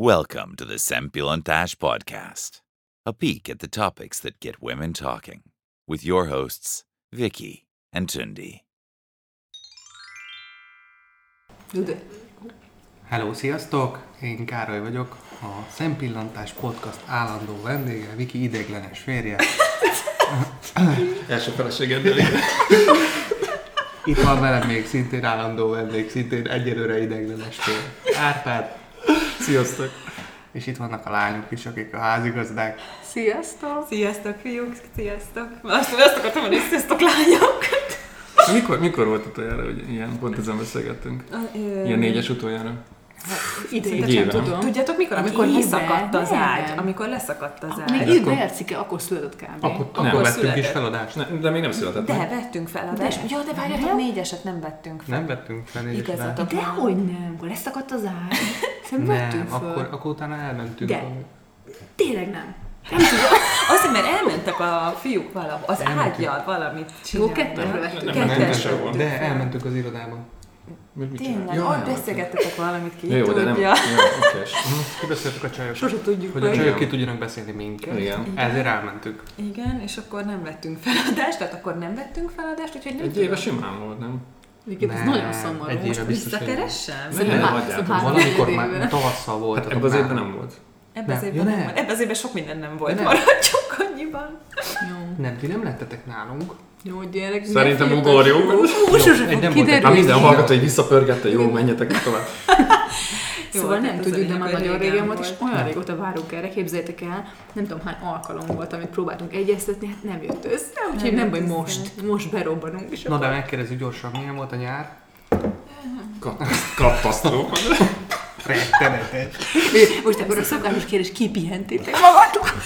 Welcome to the Sempilontash Podcast, a peek at the topics that get women talking, with your hosts, Vicky and Tundi. Hello, sziasztok! Én Károly vagyok, a Szempillantás Podcast állandó vendége, Viki ideiglenes férje. Első feleségeddel, igen. Itt van velem még szintén állandó vendég, szintén egyelőre ideiglenes férje. Árpád, Sziasztok. és itt vannak a lányok is, akik a házigazdák. sziasztok! Sziasztok, fiúk! Sziasztok! Azt, azt akartam mondani, hogy sziasztok, lányok! Mikor, mikor volt utoljára, hogy ilyen, pont ezen beszélgettünk? Ilyen négyes utoljára? Idén éve. tudom. Tudjátok, mikor? Amikor Amikor leszakadt éve? az ágy. Nem. Amikor leszakadt az ágy. Még időben játszik akkor született kb. Akkor, Nem. akkor vettünk született. is feladást. Ne, de még nem született De meg. vettünk feladást. Ja, de várjatok, négyeset nem vettünk fel. Nem vettünk fel négyesre. Igazatok. Dehogy nem, akkor leszakadt az ágy. Szerintem vettünk Nem, föl. akkor, akkor utána elmentünk. De. Tényleg nem. Azért, mert elmentek a fiúk valahol, az ágyjal valamit Jó, csinálni. kettőre vettünk. Nem, nem, Kettesre nem volt. vettünk De fel. elmentünk az irodába. Mit, mit Tényleg, csinál? ott beszélgettetek valamit ki, Ja, jó, de nem. Jó, okés. Kibeszéltük a csajok. Sose tudjuk Hogy a csajok Igen. ki tudjanak beszélni minket. Igen. Ezért elmentük. Igen, és akkor nem vettünk feladást, tehát akkor nem vettünk feladást, úgyhogy nem Egy tudom. éve simán volt, nem? Egyébként ez Nem, nagyon szomorú. egy éve biztos, Visszakeressem? Nem, há- hagyjátok. Valamikor már tavasszal volt. Hát ebben az évben nem volt. Ebben az Nem. évben Ja, nem nem. volt. Ebben az évben sok minden nem volt. Nem. Maradjunk annyiban. Nem, ti nem lettetek nálunk. Jó, gyerek. Szerintem ugorjunk. Hú, Jó, sose egy fog nem kiderülni. Hát minden hallgató, hogy visszapörgette, jó, menjetek tovább. Jó, Szóval nem tudjuk, a de már nagyon régen volt, és olyan régóta várunk erre, képzeljétek el, nem tudom hány alkalom volt, amit próbáltunk egyeztetni, hát nem jött össze, úgyhogy nem jött baj most, most berobbanunk, és Na akkor de megkérdezzük gyorsan, milyen volt a nyár? Katasztrófa. Rettenetes. most akkor a szokásos kérdés, kipihentétek magatok?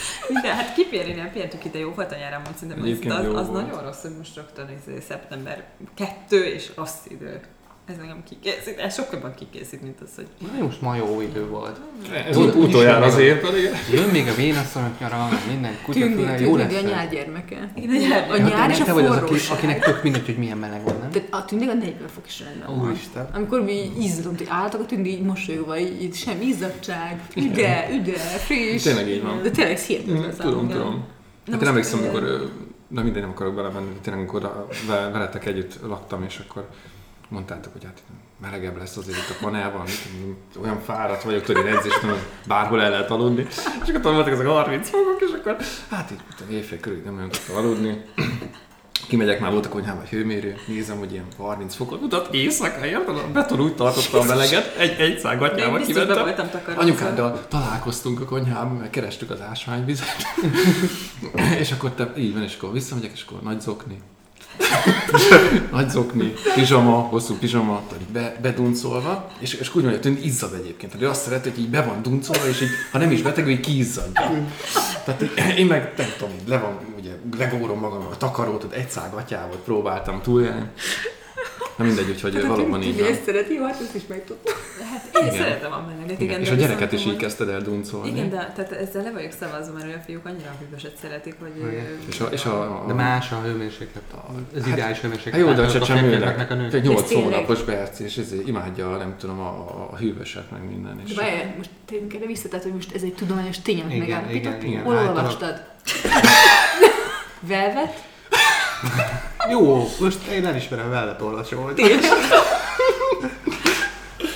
De hát kipérni nem pientük ide, jó volt a nyáron, szerintem az, az, az nagyon rossz, hogy most rögtön izé, szeptember 2 és rossz idő. Ez engem kikészít, ez sokkal jobban kikészít, mint az, hogy Na, most ma jó idő volt. Ez ut- utoljára azért pedig. Jön még a vénasszonyok nyara, minden kutyafüle, jó lesz. a nyár gyermeke. én a nyár, A és a te vagy az, aki, akinek tök mindegy, hogy milyen meleg van, nem? De a tündi a 40 fok is rendben van. Úristen. Amikor mi izzadunk, hogy álltak a tündi így mosolyogva, így, így sem izzadság, üde, üde, friss. Tényleg így van. De tényleg hihetetlen. Mm, Tudom, tudom. Hát én emlékszem, amikor, na mindegy, nem akarok belemenni, tényleg amikor veletek együtt laktam, és akkor mondtátok, hogy hát melegebb lesz azért itt a panelban, olyan fáradt vagyok, hogy én edzést tudom, bárhol el lehet aludni. És akkor voltak ezek a 30 fokok, és akkor hát tudom, éjfél körül nem olyan tudtam aludni. Kimegyek már volt a konyhában egy hőmérő, nézem, hogy ilyen 30 fokot mutat, éjszaka, érted? A beton úgy tartotta a meleget, egy, egy szág Én gatyával biztos be kimentem. voltam takarodva. Anyukáddal találkoztunk a konyhában, mert kerestük az ásványvizet. és akkor te, így van, és akkor visszamegyek, és akkor nagy zokni. nagy zokni, pizsama, hosszú pizsama, így be, beduncolva, és, és úgy mondja, hogy izzad egyébként. Tehát ő azt szereti, hogy így be van duncolva, és így, ha nem is beteg, így kiizzadja. Tehát én meg, nem tudom, le van, ugye, legórom magam a takarót, egy szág atyával próbáltam túlélni. Na mindegy, úgyhogy Hát valóban így van. ezt szereti, hát ezt is megtudtam. Hát én Igen. szeretem a meleget, igen. Igen, és a gyereket is így kezdted el duncolni. Igen, de tehát ezzel le vagyok szavazva, mert a fiúk annyira a hűvöset szeretik, hogy... Igen. És a, és a, a De más a hőmérséklet. Ez ideális hőmérséklet. Hát jó, de a Látod, csecsemőnek, férfiaknak a nők. egy 8 Ez tényleg. hónapos Berci, és ezért imádja, nem tudom, a, a, hűvöset, meg minden. És De várjál, most térjünk erre vissza, tehát hogy most ez egy tudományos tény, amit Igen, megállapítottunk. igen, igen. Hol olvastad? Velvet? Jó, most én elismerem velvet olvasó volt.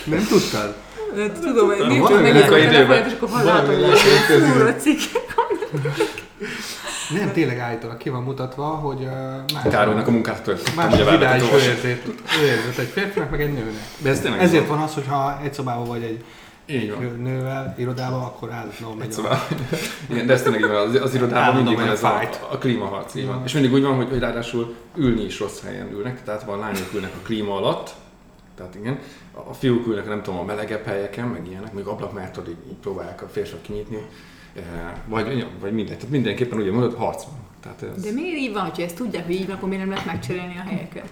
Nem tudtad? Tudom, hogy nincs valami meg munka a időben. és akkor hallátom, hogy hogy fúró cikkek. Nem, tényleg állítólag ki van mutatva, hogy uh, más, Károlynak a munkát töltöttem, más olvasni. hőérzet, hőérzet egy férfinak, meg egy nőnek. De ez Ezért van. van az, hogy ha egy szobában vagy egy Így van. nővel irodában, akkor állandóan megy. Szóval, igen, de ez tényleg az, az irodában mindig van ez a, a klímaharc, így van. És mindig úgy van, hogy, hogy ráadásul ülni is rossz helyen ülnek, tehát van lányok ülnek a klíma alatt, tehát igen, a fiúk ülnek, nem tudom, a melegebb helyeken, meg ilyenek, még ablakmától így, így próbálják a férfiak kinyitni, eh, vagy, vagy mindegy, tehát mindenképpen ugye mondod, harc van. Tehát ez, De miért így van, hogyha ezt tudják, hogy így van, akkor miért nem lehet megcserélni a helyeket?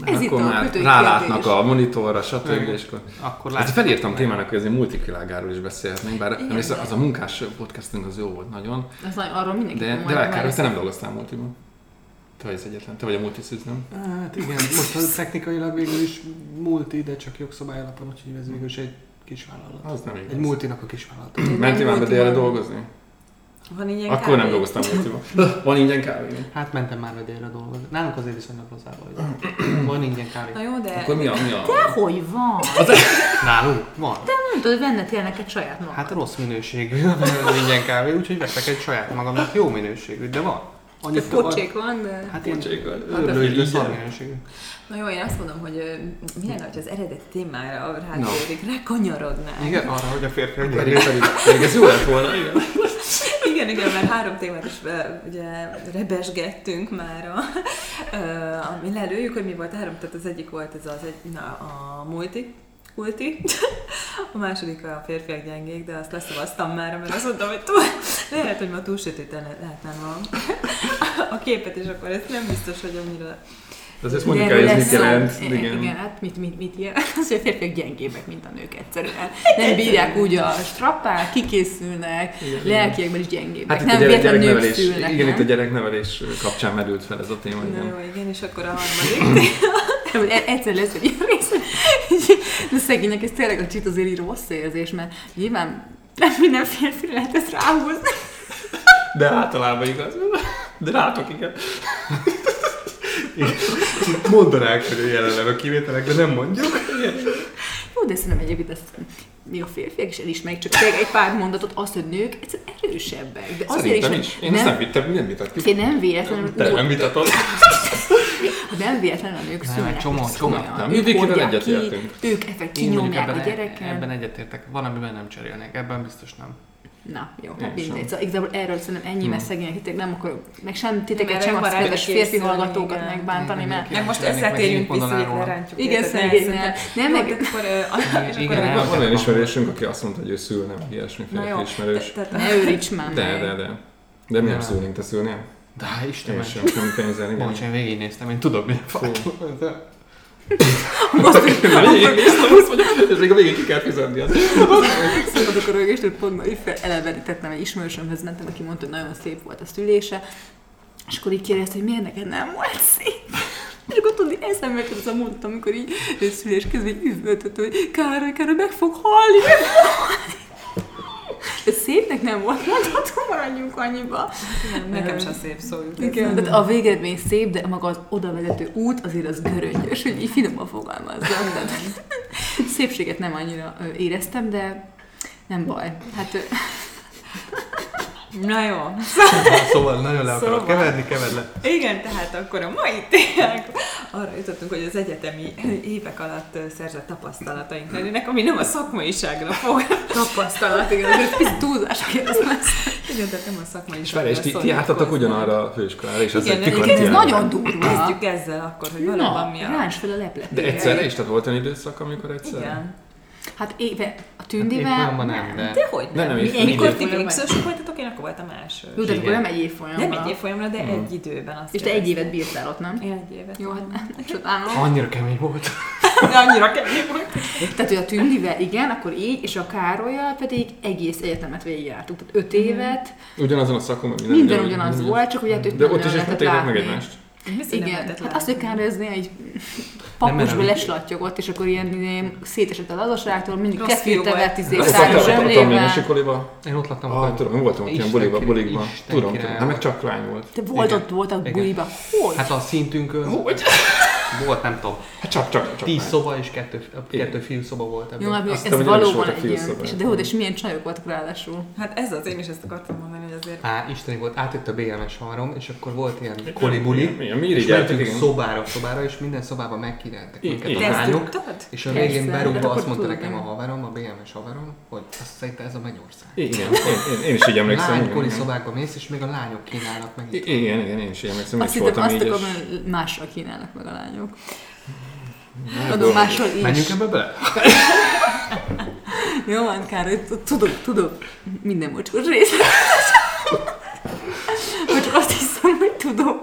Mert Ez itt akkor a már rálátnak kérdés. a monitorra, stb. Igen. És akkor... Akkor Hát felírtam témának, hogy azért multikvilágáról is beszélhetnénk, bár Igen. az, az a munkás podcastünk az jó volt nagyon, Az nagyon, arról mindenki de, de Károly, te nem dolgoztál multiban. Te vagy az egyetlen, te vagy a multiszűz, nem? Hát igen, most az technikailag végül is multi, de csak jogszabály alapon, úgyhogy ez végül is egy kisvállalat. Az nem igaz. Egy multinak a kisvállalat. Mentél már be délre dolgozni? Van ingyen Akkor kávé? nem dolgoztam multiban. Van ingyen kávé? Hát mentem már délre dolgozni. Nálunk azért viszonylag lazába vagyok. Van ingyen kávé. Na jó, de... Akkor mi a... Mi a... Hogy van? Nálunk? Van. Nem tudod, venned kell neked saját magad. Hát rossz minőségű az ingyen kávé, úgyhogy veszek egy saját magamnak jó minőségű, de van. Annyit pocsék van, de... Hát én Pocsékkal. örülő, de Igen. szar minőségű. Na jó, én azt mondom, hogy mi lenne, hogy az eredeti témára rátérnék, rekanyarodnánk. Igen, arra, hogy a férfiak Pedig, gyerek. pedig, pedig ez jó lett volna, igen. Igen, igen, mert három témát is be, ugye rebesgettünk már, a, ami lelőjük, hogy mi volt a három, tehát az egyik volt ez az egy, na, a multi, ulti, a második a férfiak gyengék, de azt leszavaztam már, mert azt mondtam, hogy túl, lehet, hogy ma túl sötéten lehetne van a képet, és akkor ez nem biztos, hogy annyira De ezt mondjuk el, ez mit jelent. Igen, Igen. igen, hát mit, mit, mit jelent? Az, hogy a férfiak gyengébbek, mint a nők egyszerűen. Nem bírják úgy a strappát, kikészülnek, lelkiekben is gyengébbek. Hát itt nem a gyerek, véletlenül nők szülnek, igen, nem? itt a gyereknevelés kapcsán merült fel ez a téma, Na igen. jó, igen, és akkor a harmadik e- egyszer lesz egy ilyen rész, hogy- de szegénynek ez tényleg a csit azért így rossz érzés, mert nyilván nem minden férfire lehet ezt ráhúzni. De általában igaz. De rátok igen. Mondanák, hogy jelenleg a kivételek, de nem mondjuk. Jó, de szerintem egyébként ezt mi a férfiak is elismerik, csak tényleg egy pár mondatot, azt, hogy nők egyszerűen erősebbek. De azért is, is. Én ezt nem vittem, nem vitatjuk. Én nem véletlenül, Te nem vitatod. nem véletlenül a nők Nem, szülnek. csomó- csomó- nem, egyetértünk. ők effekt kinyomják a gyereket. ebben egyetértek. Van, amiben nem cserélnek. Ebben biztos nem. Na, jó, Én hát mindegy. Szóval igazából erről szerintem ennyi, mert szegények itt nem akarok, meg sem titeket, sem a kedves férfi hallgatókat megbántani, mert. Meg most összetérjünk meg vissza, hogy lerántjuk Igen, őket, szegény, szerintem- nem, meg- Igen, Van olyan ismerősünk, aki azt mondta, hogy ő szül, nem ilyesmi férfi ismerős. ne őríts már De, meg. de, de. De mi nem szülnénk, te szülnél? De Én Istenem. sem, nem pénzzel, igen. Bocs, én végignéztem, én tudom, mi a És még a végén ki kell fizetni. Szabadok a rögést, pont ma elevenítettem egy ismerősömhez mentem, aki mondta, hogy nagyon szép volt a szülése, és akkor így kérdezte, hogy miért neked nem volt szép. És akkor tudni, eszembe jutott az a mondat, amikor így szülés közben így üvöltött, hogy Károly, Károly, meg fog halni, meg fog halni. Ez szépnek nem volt, mondhatom, maradjunk annyiba. Igen, Nekem sem szép szó jut. Igen, tehát a végeredmény szép, de maga az oda vezető út azért az göröngyös, hogy így finoman fogalmazzam. De szépséget nem annyira éreztem, de nem baj. Hát Na jó. Szóval nagyon le akarok Szóval. keverni, keverd le. Igen, tehát akkor a mai témánk arra jutottunk, hogy az egyetemi évek alatt szerzett tapasztalataink lennének, ami nem a szakmaiságra fog. tapasztalat, igen, ez egy túlzás. Igen, tehát nem a És szakmaiságra várj, és ti, ti jártatok ugyanarra a főiskolára, és az Igen, egy igen, Ez nagyon durva. Kezdjük ezzel akkor, hogy valóban mi a... ráncs fel a leplet. De egyszerre is? Tehát volt olyan időszak, amikor egyszerre? Igen. Hát éve, a Hát tűndivel... évfolyamban nem, de... De hogy Nem, nem? nem, Mi- évfolyam. Mikor ti végzősök voltatok, én akkor voltam első. Jó, de akkor nem egy évfolyamra. Nem egy évfolyamra, de egy időben azt És te egy évet bírtál ott, nem? Én egy évet. Jó, hát csodálom. Annyira kemény volt. De annyira kemény volt. Tehát, hogy a Tündivel igen, akkor így, és a Károlyjal pedig egész egyetemet végigjártuk. Tehát öt évet, Ugyanazon a szakon, minden, minden ugyanaz volt, csak ugye hát De nem ott is lehetett meg egymást. Igen, hát azt, hogy néha egy így- leslattyogott, és akkor ilyen, ilyen szétesett a lazaságtól, mindig kefirtevet, izé, a zsemlével. Milyesikoliba. Én ott laktam Ah, tudom, én voltam ott ilyen buliba, bulikba. Tudom, tudom. Hát meg csak lány volt. Te volt ott, voltak buliba. Hogy? Hát a szintünkön Hogy? Volt, nem tudom, Hát csak, csak, csak tíz szoba és kettő, kettő fiú szoba volt ebben. Jó, hát Azt ez valóban egy ilyen, és de hogy, és milyen csajok voltak ráadásul. Hát ez az, én is ezt akartam mondani, hogy azért... Á, isteni volt, átjött a BMS harom, és akkor volt ilyen kolibuli, és mentünk szobára, szobára, és minden szobában megkínáltak I- minket igen. a lányok. És a végén berúgva akkor azt mondta nekem a haverom, a BMS haverom, hogy azt szerint ez a mennyország. Igen, én, is így emlékszem. Lánykori szobákba mész, és még a lányok kínálnak meg. Igen, igen, én is így emlékszem, Azt hittem, voltam azt akarom, hogy mással kínálnak meg a lányok. Adom mással is. Menjünk ebbe bele? Jó van, Károly, t- tudok, tudok minden mocskos részt. Vagy csak azt hiszem, hogy tudom.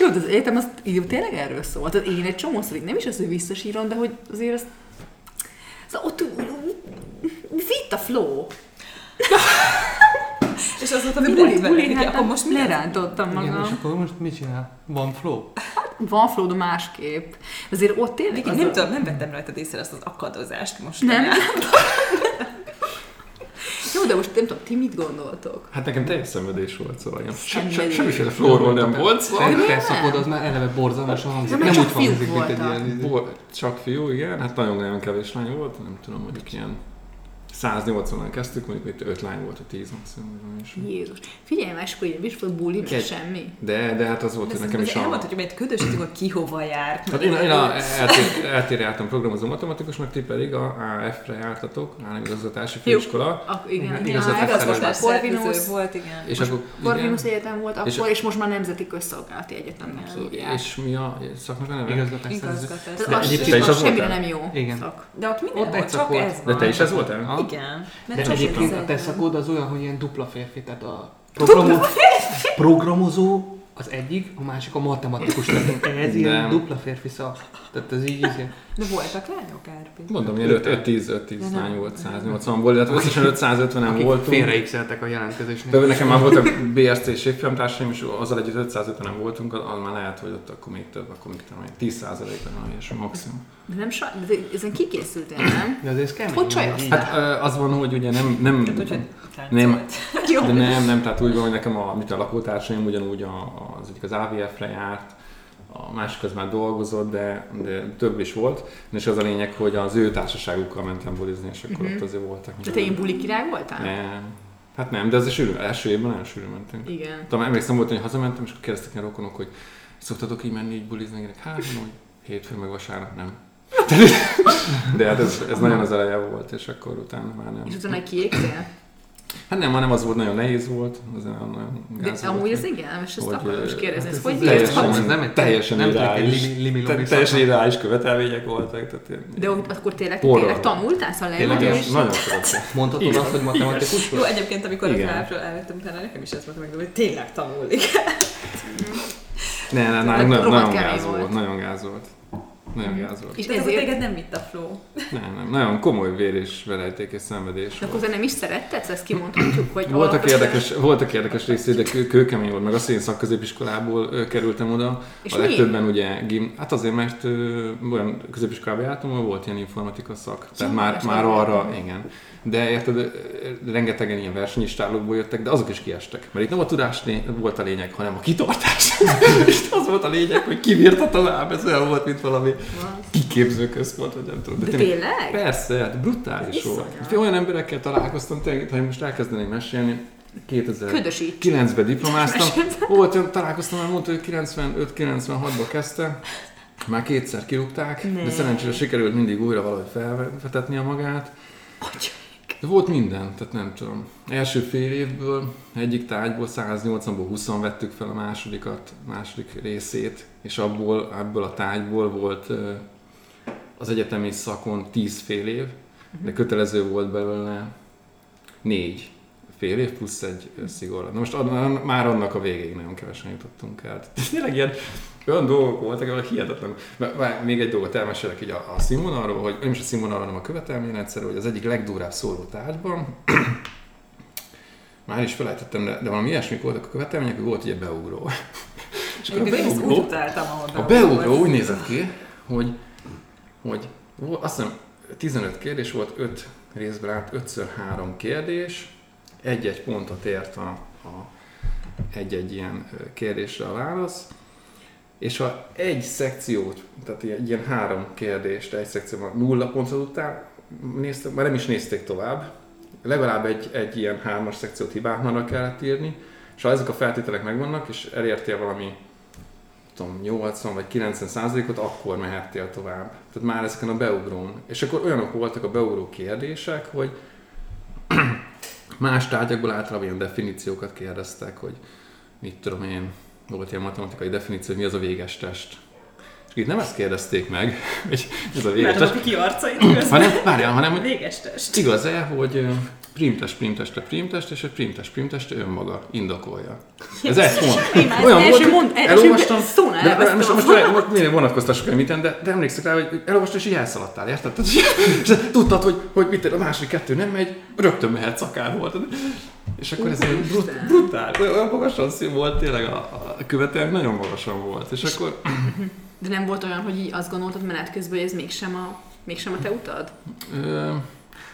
Jó, de az egyetem az így tényleg erről szól. Tehát én egy csomószor nem is az, hogy visszasírom, de hogy azért azt... Szóval ott vitt a flow. És azóta mi buli, buli, hát Akkor most mi lerántottam Igen, és magam. akkor most mit csinál? Van flow? van flow, de másképp. Azért ott tényleg az nem a- tudom, nem vettem rajtad észre azt az akadozást most. Nem? Jó, de most nem tudom, ti mit gondoltok? Hát nekem teljes szenvedés volt, szóval ilyen se, se, semmiféle florról nem volt szó. Te, te szakod, az már eleve borzalmasan hangzik. Nem csak úgy hangzik, mint egy ilyen... Volt csak fiú, igen, hát nagyon-nagyon kevés lány volt, nem tudom, mondjuk ilyen 180-an kezdtük, mondjuk itt 5 lány volt, vagy 10 maximum. ilyesmi. Jézus. Figyelj, máskor ilyen is volt buli, meg Egy- semmi. De, de hát az volt, De hogy nekem is a... elmondhatjuk, hogy ködösítünk, hogy ki hova járt. Hát én, én a eltér, eltér jártam programozó matematikusnak, ti pedig a AF-re jártatok, államigazgatási főiskola. A, igen, Igen, igen, igazgatás Corvinus, volt, igen. És akkor, Corvinus Egyetem volt És- akkor, és, most már Nemzeti Közszolgálati Egyetemnek hívják. és mi a szaknak a neve? Igazgatás. Igazgatás. Tehát az, semmire nem jó Igen. szak. De ott minden volt, csak volt. ez De te is ez voltál? Igen. De Mert ez egyébként a egy te van. szakod az olyan, hogy ilyen dupla férfi, tehát a programozó, programozó az egyik, a másik a matematikus, tehát ez ilyen dupla férfi szak. Tehát ez így, így De voltak lányok, Árpi? Mondom, ilyen 5-10-5-10 De nem. lány volt, 180-ból, illetve összesen 550-en akik voltunk. félreixeltek a jelentkezésnél. De nekem már voltak BSC-s évfolyamtársaim, és azzal együtt 550-en voltunk, az már lehet, hogy ott akkor még több, akkor még tudom, 10%-ban van ilyesmi maximum. De nem saj, de ezen kikészültél, nem? De azért ez kemény. Hogy csajoztál? Hát az van, hogy ugye nem, nem, Hát, hogy nem. Jó. de nem, nem, tehát úgy van, hogy nekem a, mit a lakótársaim ugyanúgy a, az egyik az AVF-re járt, a másik az már dolgozott, de, de több is volt, és az a lényeg, hogy az ő társaságukkal mentem bulizni, és akkor Mhm. ott azért voltak. De te ilyen buli király voltál? Nem. Hát nem, de az sűrű, első évben nagyon sűrű mentünk. Igen. Tudom, emlékszem volt, hogy hazamentem, és akkor kérdeztek ilyen rokonok, hogy szoktatok így menni, így bulizni, Én, hát hogy hétfő meg vasárnap nem. De hát ez, ez nagyon az eleje volt, és akkor utána már nem. És utána kiégtél? Hát nem, hanem az volt nagyon nehéz volt, az nagyon, nagyon gáz De volt. amúgy ez igen, és ezt Hogy, akarom is kérdezni, ez hát hogy ez ért? teljesen, ez nem teljesen nem ideális, limi- te- teljesen ideális követelmények voltak. Tehát én, De akkor tényleg, tényleg tanultál, szóval Tényleg és nagyon szeretem. Mondhatod Igen. azt, hogy matematikus Jó, egyébként, amikor az Igen. ápról elvettem, utána nekem is ez volt meg, hogy tényleg tanulik. Ne, ne, Tehát nagyon, gáz volt. volt. nagyon gáz volt. Nagyon gáz volt. és ezért... téged nem vitt a flow. Nem, nem, nagyon komoly vér és verejték és szenvedés de volt. akkor te nem is szeretted, ezt kimondhatjuk, hogy Voltak alapvetően- érdekes, voltak érdekes részé, de kő, kőkemény volt, meg azt, hogy én szakközépiskolából ö, kerültem oda. És a mi? legtöbben ugye, gim, hát azért, mert ö, olyan középiskolába jártam, ahol volt ilyen informatika szak. Tehát Ja, már, már arra, igen. De érted, rengetegen ilyen versenyistálókból jöttek, de azok is kiestek. Mert itt nem a tudás volt a lényeg, hanem a kitartás. és az volt a lényeg, hogy kibírta tovább. Ez olyan volt, mint valami kiképző központ, vagy nem tudom. De tényleg- tényleg? Persze, hát brutális volt. Olyan emberekkel találkoztam, tényleg, ha most elkezdeném mesélni, 2009-ben Ködösíts. diplomáztam. Volt, olyan találkoztam, már mondta, hogy 95-96-ban kezdte, már kétszer kirúgták, Ne. de szerencsére sikerült mindig újra valahogy felvetetnie magát. De volt minden, tehát nem tudom. Első fél évből, egyik tárgyból, 180-ból 20 vettük fel a másodikat, második részét, és abból, ebből a tárgyból volt az egyetemi szakon 10 fél év, de kötelező volt belőle négy fél év plusz egy ö, szigor. Na most ad, már annak a végéig nagyon kevesen jutottunk el. Tényleg ilyen olyan dolgok voltak, amik hihetetlen. Még egy dolgot elmesélek így a, a színvonalról, hogy nem is a színvonalról, hanem a követelményrendszer, hogy az egyik legdurább szóló tárgyban, már is felejtettem, de, de valami ilyesmik voltak a követelmények, hogy volt ugye beugró. És akkor a beugró, ahol a beugró úgy nézett ki, hogy, hogy azt hiszem 15 kérdés volt, 5 részben állt, 5 3 kérdés, egy-egy pontot ért a, a egy-egy ilyen kérdésre a válasz, és ha egy szekciót, tehát ilyen, ilyen három kérdést egy szekcióban nulla pontot után néztek, már nem is nézték tovább, legalább egy, egy ilyen hármas szekciót hibátlanra kellett írni, és ha ezek a feltételek megvannak, és elértél valami tudom, 80 vagy 90 százalékot, akkor mehettél tovább. Tehát már ezeken a beugrón. És akkor olyanok voltak a beugró kérdések, hogy más tárgyakból általában ilyen definíciókat kérdeztek, hogy mit tudom én, volt ilyen matematikai definíció, hogy mi az a véges test. itt nem ezt kérdezték meg, hogy ez a véges Mert a test, Viki arcait közben. hanem, várjál, hanem, hogy Véges test. igaz-e, hogy primtest, primtestre primtest, és a primtest, primtestre önmaga indokolja. Ez egy pont. Az első mond- elolvastam, de, de most, most, most, minél vonatkoztassuk el miten, de, de emlékszek rá, hogy elolvastad, és így elszaladtál, érted? És tudtad, hogy, hogy mit, a második kettő nem megy, rögtön mehet szakár volt. És akkor ez egy brut, brutál, olyan magasan szín volt, tényleg a, a követelmény nagyon magasan volt. És akkor De nem volt olyan, hogy így azt gondoltad menet közben, hogy ez mégsem a, mégsem a te utad?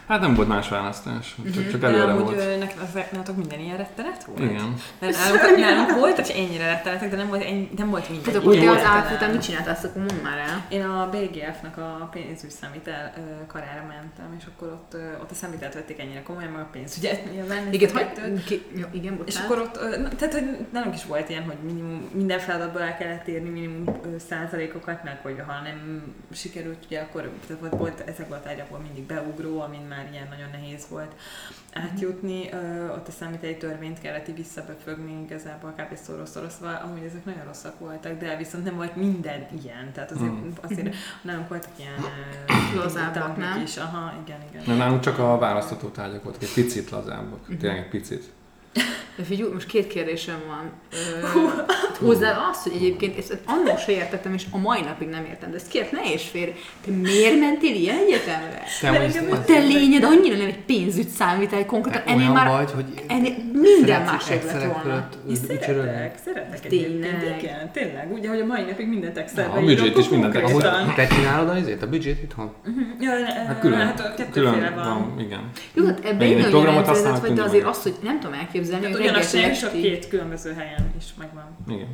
Hát nem volt más választás, csak, csak De előre amúgy volt. ö, neked az, nálatok minden ilyen rettenet volt? Igen. Mert nálunk, nálunk volt, hogy ennyire rettenetek, de nem volt, ennyi, nem volt minden. Te ilyen az után mit csináltál, azt akkor mondd már el. Én a BGF-nek a pénzügyszámítel karára mentem, és akkor ott, ott a számítelt vették ennyire komolyan, meg a pénzügyet nyilván. Igen, hogy, ki, jó, igen, És bocsánat. akkor ott, tehát hogy nálunk is volt ilyen, hogy minimum minden feladatból el kellett írni minimum százalékokat, meg hogy ha nem sikerült, ugye akkor tehát volt, volt ezekből a tárgyakból mindig beugró, amin már ilyen nagyon nehéz volt átjutni. Ö, ott a számítási törvényt kellett így visszabefögni igazából kb. szoroszoroszva, amúgy ezek nagyon rosszak voltak, de viszont nem volt minden ilyen, tehát azért, Hmm. azért nálunk voltak ilyen Lazábbak, nem? is. Aha, igen, igen. Nem, nálunk csak a választható tárgyak voltak, egy picit lazábbak, tényleg egy picit. De figyelj, most két kérdésem van. Ö, hozzá azt, hogy egyébként ezt annól se értettem, és a mai napig nem értem, de ezt kért ne és fér. Te miért mentél ilyen egyetemre? Te A te lényed annyira nem egy pénzügy számítál, konkrétan te ennél már vagy, hogy ennél minden szeretsz más lett volna. szeretek, szeretek Tényleg. egyébként, igen, tényleg. Ugye, hogy a mai napig mindent Excelbe a büdzsét is mindent konkrétan. Excelbe. Te csinálod az izét, a büdzsét itthon? Ja, Hát külön, hát külön van. igen. Jó, hát ebben egy egy programot használok, vagy, de azért azt, hogy nem tudom elképzelni, Hát hogy reggeltől sem, csak estig. két különböző helyen is megvan. igen.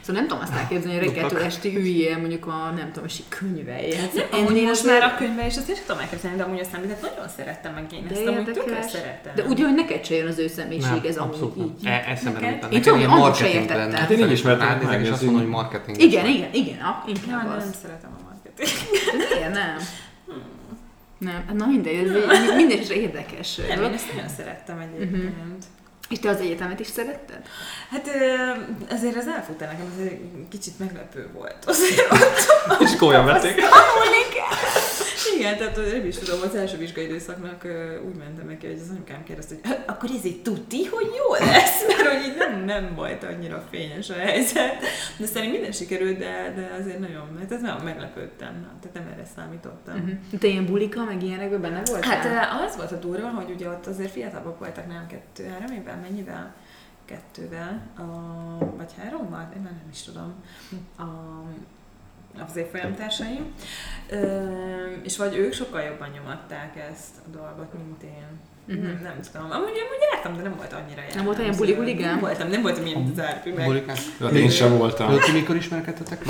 Szóval nem tudom azt elképzelni, hogy reggeltől estig üljél mondjuk a, nem tudom, és így könyvelje. Hát Ennél ennél most már a könyve, és azt én sem tudom elképzelni, de amúgy azt számítani nagyon szerettem meg én De ezt, amúgy tökre szeretem. De úgy, hogy neked se jön az ő személyiség, ez amúgy nem. így. E, eszembe jutott. Én Nekem tudom, annól se marketing értettem. lenne. Hát én így ismertem meg, és azt mondom, hogy marketing. Igen, igen, igen, inkább de nem az. szeretem a marketing. De miért nem? Nem, hát na mindegy, ez egy- minden is érdekes. Nem, én ezt nagyon szerettem egyébként. És te az egyetemet is szeretted? Hát azért az elfutta nekem, ez egy kicsit meglepő volt. Azért ott És komolyan vették. Igen, tehát nem is tudom, az első vizsgai időszaknak úgy mentem neki, hogy az anyukám kérdezte, hogy "Hát akkor ez így tuti, hogy jó lesz, mert hogy így nem, nem volt annyira fényes a helyzet. De szerintem minden sikerült, de, de azért nagyon, hát ez nagyon meglepődtem, tehát nem erre számítottam. Uh-huh. Te ilyen bulika, meg ilyenekben benne voltál? Hát az volt a durva, hogy ugye ott azért fiatalabbak voltak, nem kettő-három évvel, mennyivel? Kettővel, a, vagy hárommal, én már nem is tudom. A, az évfolyamtársaim. És vagy ők sokkal jobban nyomatták ezt a dolgot, mint én. Mhm. Nem, nem tudom. Amúgy, amúgy jártam, de nem volt annyira Nem volt olyan jellemző. buli-huligán? Nem voltam, nem voltam ilyen zárpű meg. Bulikás. Én sem voltam. Ti mikor ismerkedtetek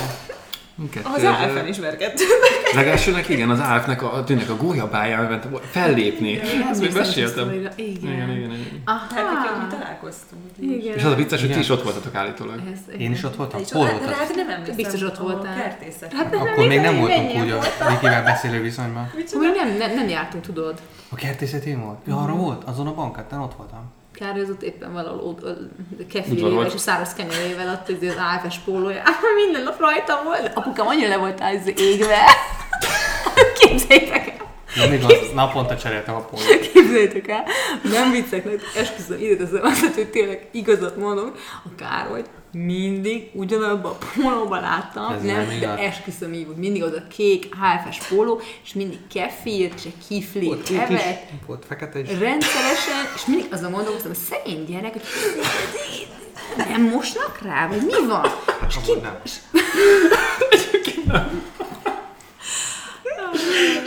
meg? Az álfen ismerkedtünk. Legelsőnek igen, az AF-nek a, tűnnek a gólyabáján ment fellépni. Igen, Ezt még meséltem. Igen. Igen, igen, igen. Hát mikor mi Aha. találkoztunk. Igen. És az a vicces, hogy ti is ott voltatok állítólag. Ez, Én is ott voltam? Hol hát, voltál? hát nem emlékszem. Biztos ott voltál. A kertészet. Hát nem, Akkor még nem voltunk úgy a. Vikivel beszélő viszonyban. Még nem, nem, nem jártunk, tudod. A kertészetén volt? Ja, arra volt? Azon a bankátán ott voltam. Ott éppen valahol volt. és a száraz kenyerével ott az, az AFS pólója. Minden nap rajta volt. Apukám annyira le volt az égve. Képzeljétek el. Ja, még az naponta cseréltem a pólót. Képzeljétek el. Nem viccek, mert esküszöm, ide teszem azt, hogy tényleg igazat mondok. A Károly mindig ugyanabban a pólóban láttam, Ez nem, nem de esküszöm így volt. Mindig az a kék HFS póló, és mindig kefir, és egy kifli, Volt kék is, evet, volt fekete is. rendszeresen, és mindig azon gondolkoztam, hogy szegény gyerek, hogy nem mosnak rá, vagy mi van? És ki, nem. és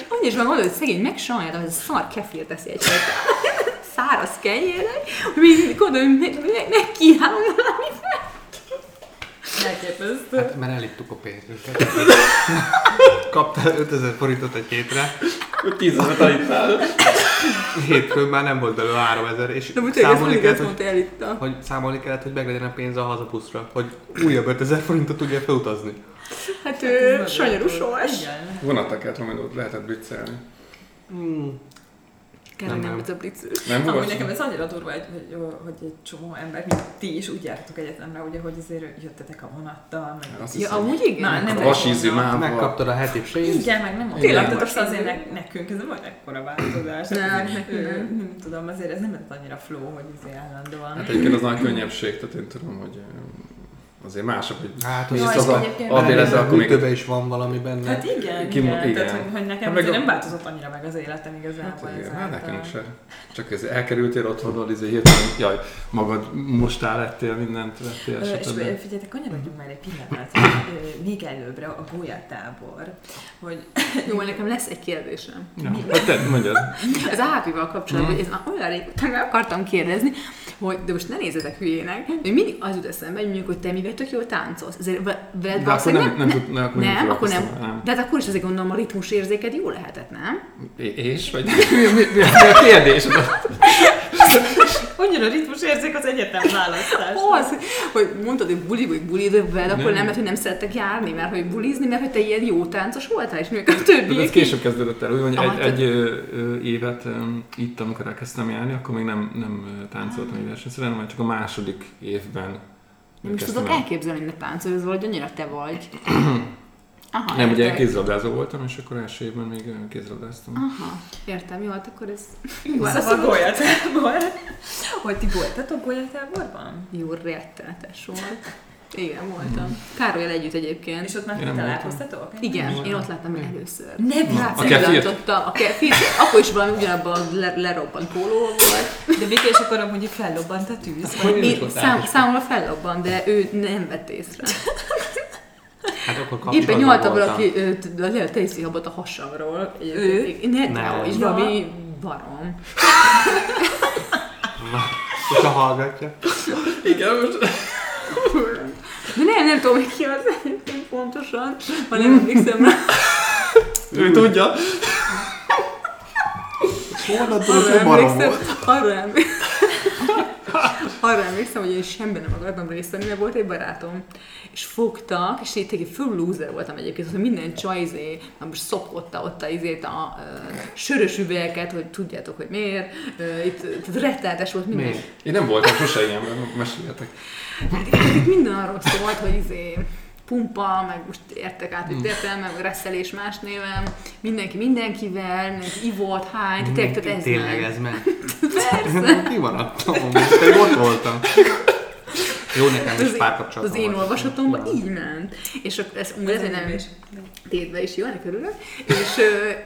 annyi is van hogy szegény megsajnáltam, hogy ez a szar kefir teszi egy. Száraz kenyérnek, hogy mindig oda, hogy meg, meg, megkínálom valamivel. Elképesztő. Hát, mert elittuk a pénzünket. Kaptál 5000 forintot egy hétre, Tíz évet alittál. hétfőn már nem volt belőle 3000, és De ezt számolni kellett, hogy, mondta el itt a... hogy számolni kellett, hogy meglegyen a pénz a hazapuszra, hogy újabb 5000 forintot tudja felutazni. Hát ő sanyarú. Igen. Vonattal kellett, ha lehetett blitzelni. Hmm. Kell, hogy nem ez a brit Nem Amúgy volt? nekem ez annyira durva, hogy, hogy, hogy egy csomó ember, mint ti is úgy jártatok egyetemre, ugye, hogy azért jöttetek a vonattal, meg Azt Ja, amúgy igen. Na, nem A vasízű volna. mával. Megkaptad a heti pénzt. Igen, meg nem. Tényleg, tehát Most azt azért ne, nekünk ez nem olyan ekkora változás. Nem, nem. nem tudom, azért ez nem annyira flow, hogy azért állandóan. Hát egyébként az nagy könnyebbség, tehát én tudom, hogy azért másabb, hogy Hát, az az a egyébként- albérletbe, akkor még is van valami benne. Hát igen, Ki- igen, igen. Tehát, hogy, nekem Hát meg nem változott annyira meg az életem igazából. Hát igen, hát nekünk se. Csak ez elkerültél otthonról, izé hirtelen, jaj, magad mostál lettél, mindent vettél, Ö, És figyeljetek, kanyarodjunk már egy pillanatra, ö, még előbbre a gólyatábor, hogy Jó, nekem lesz egy kérdésem. Ja, hát te mondjad. Az ápival kapcsolatban, hogy ez már olyan meg akartam kérdezni, hogy, de most ne nézzetek hülyének, hogy mindig az jut eszembe, hogy mondjuk, hogy te mivel tök jól táncolsz. Ezért ve- veled De akkor nem, nem, tud, ne, akkor nem, nem, akkor nem. De hát akkor is azért gondolom a ritmus érzéked jó lehetett, nem? És? Vagy mi, mi, mi, mi a kérdés? annyira ritmus érzék az egyetem választás. Az, hogy mondtad, hogy buli vagy buli, de veled akkor Nem. nem, mert hogy nem szerettek járni, mert hogy bulizni, mert hogy te ilyen jó táncos voltál, és mi a többi. De ez később kezdődött el, úgy, hogy Ah, egy, egy évet itt, amikor elkezdtem járni, akkor még nem, nem táncoltam egy versenyszeren, mert csak a második évben Nem is tudok el. elképzelni, hogy ne táncolj, ez valahogy annyira te vagy. Aha, Nem, ugye értek. kézilabdázó voltam, és akkor első évben még kézilabdáztam. Aha, értem, jó, hát akkor ez a golyatábor. Hogy ti voltatok golyatáborban? jó rettenetes volt. Igen, voltam. Károlyal együtt egyébként. És ott már Én találkoztatok? Igen, én ott láttam el először. Nem Rá A kefir, akkor is valami ugyanabban a le, lerobbant póló volt. De Viki, és akkor amúgy fellobbant a tűz? Hogy Én, szám, számomra fellobban, de ő nem vett észre. Hát akkor Éppen voltam. valaki Stacy habot a hasamról. Ő? Ne, Nem. ne, és valami barom. És a hallgatja. Igen, most... De nem, nem tudom, ki az egyébként pontosan, ha nem emlékszem rá. Ő tudja. Honnan tudod, Arra hogy barom emlékszem, volt? arra emlékszem, arra emlékszem, hogy én semben nem akartam részt venni, mert volt egy barátom, és fogtak, és itt egy full loser voltam egyébként, hogy minden csaj izé, már most szopkotta ott a, izét a ö, sörös üvegeket, hogy tudjátok, hogy miért, ö, itt, itt rettenetes volt minden. Miért? Én nem voltam sose ilyenben, meséljetek. Itt minden arról szólt, hogy izé, pumpa, meg most értek át, hogy értelme, meg reszelés más néven, mindenki mindenkivel, mindenki ivott, hány, tényleg, tehát ez Tényleg ez ment. Persze. Kimaradtam, most ott voltam. Jó, nekem is párkapcsolatom az én volt. olvasatomban így ment. És ez úgy hogy nem is. tétbe is jó, ennek örülök. És,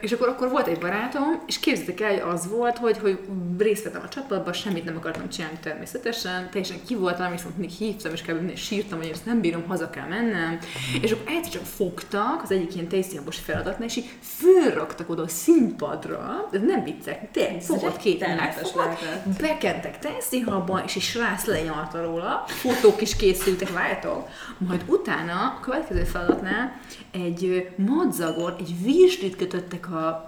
és akkor, akkor volt egy barátom, és képzeljétek el, hogy az volt, hogy, hogy részt vettem a csapatban, semmit nem akartam csinálni természetesen, teljesen ki voltam, viszont mindig hívtam, és kb. mindig sírtam, hogy ezt nem bírom, haza kell mennem. És akkor egyszer csak fogtak az egyik ilyen tejszínhabos feladatnál, és így fölraktak oda a színpadra, ez nem viccek, tényleg fogott két megfogott, bekentek tejszínhabba, és egy srác lenyalta róla, fotók is készültek, várjátok. Majd utána, a következő feladatnál egy madzagon, egy virslit kötöttek a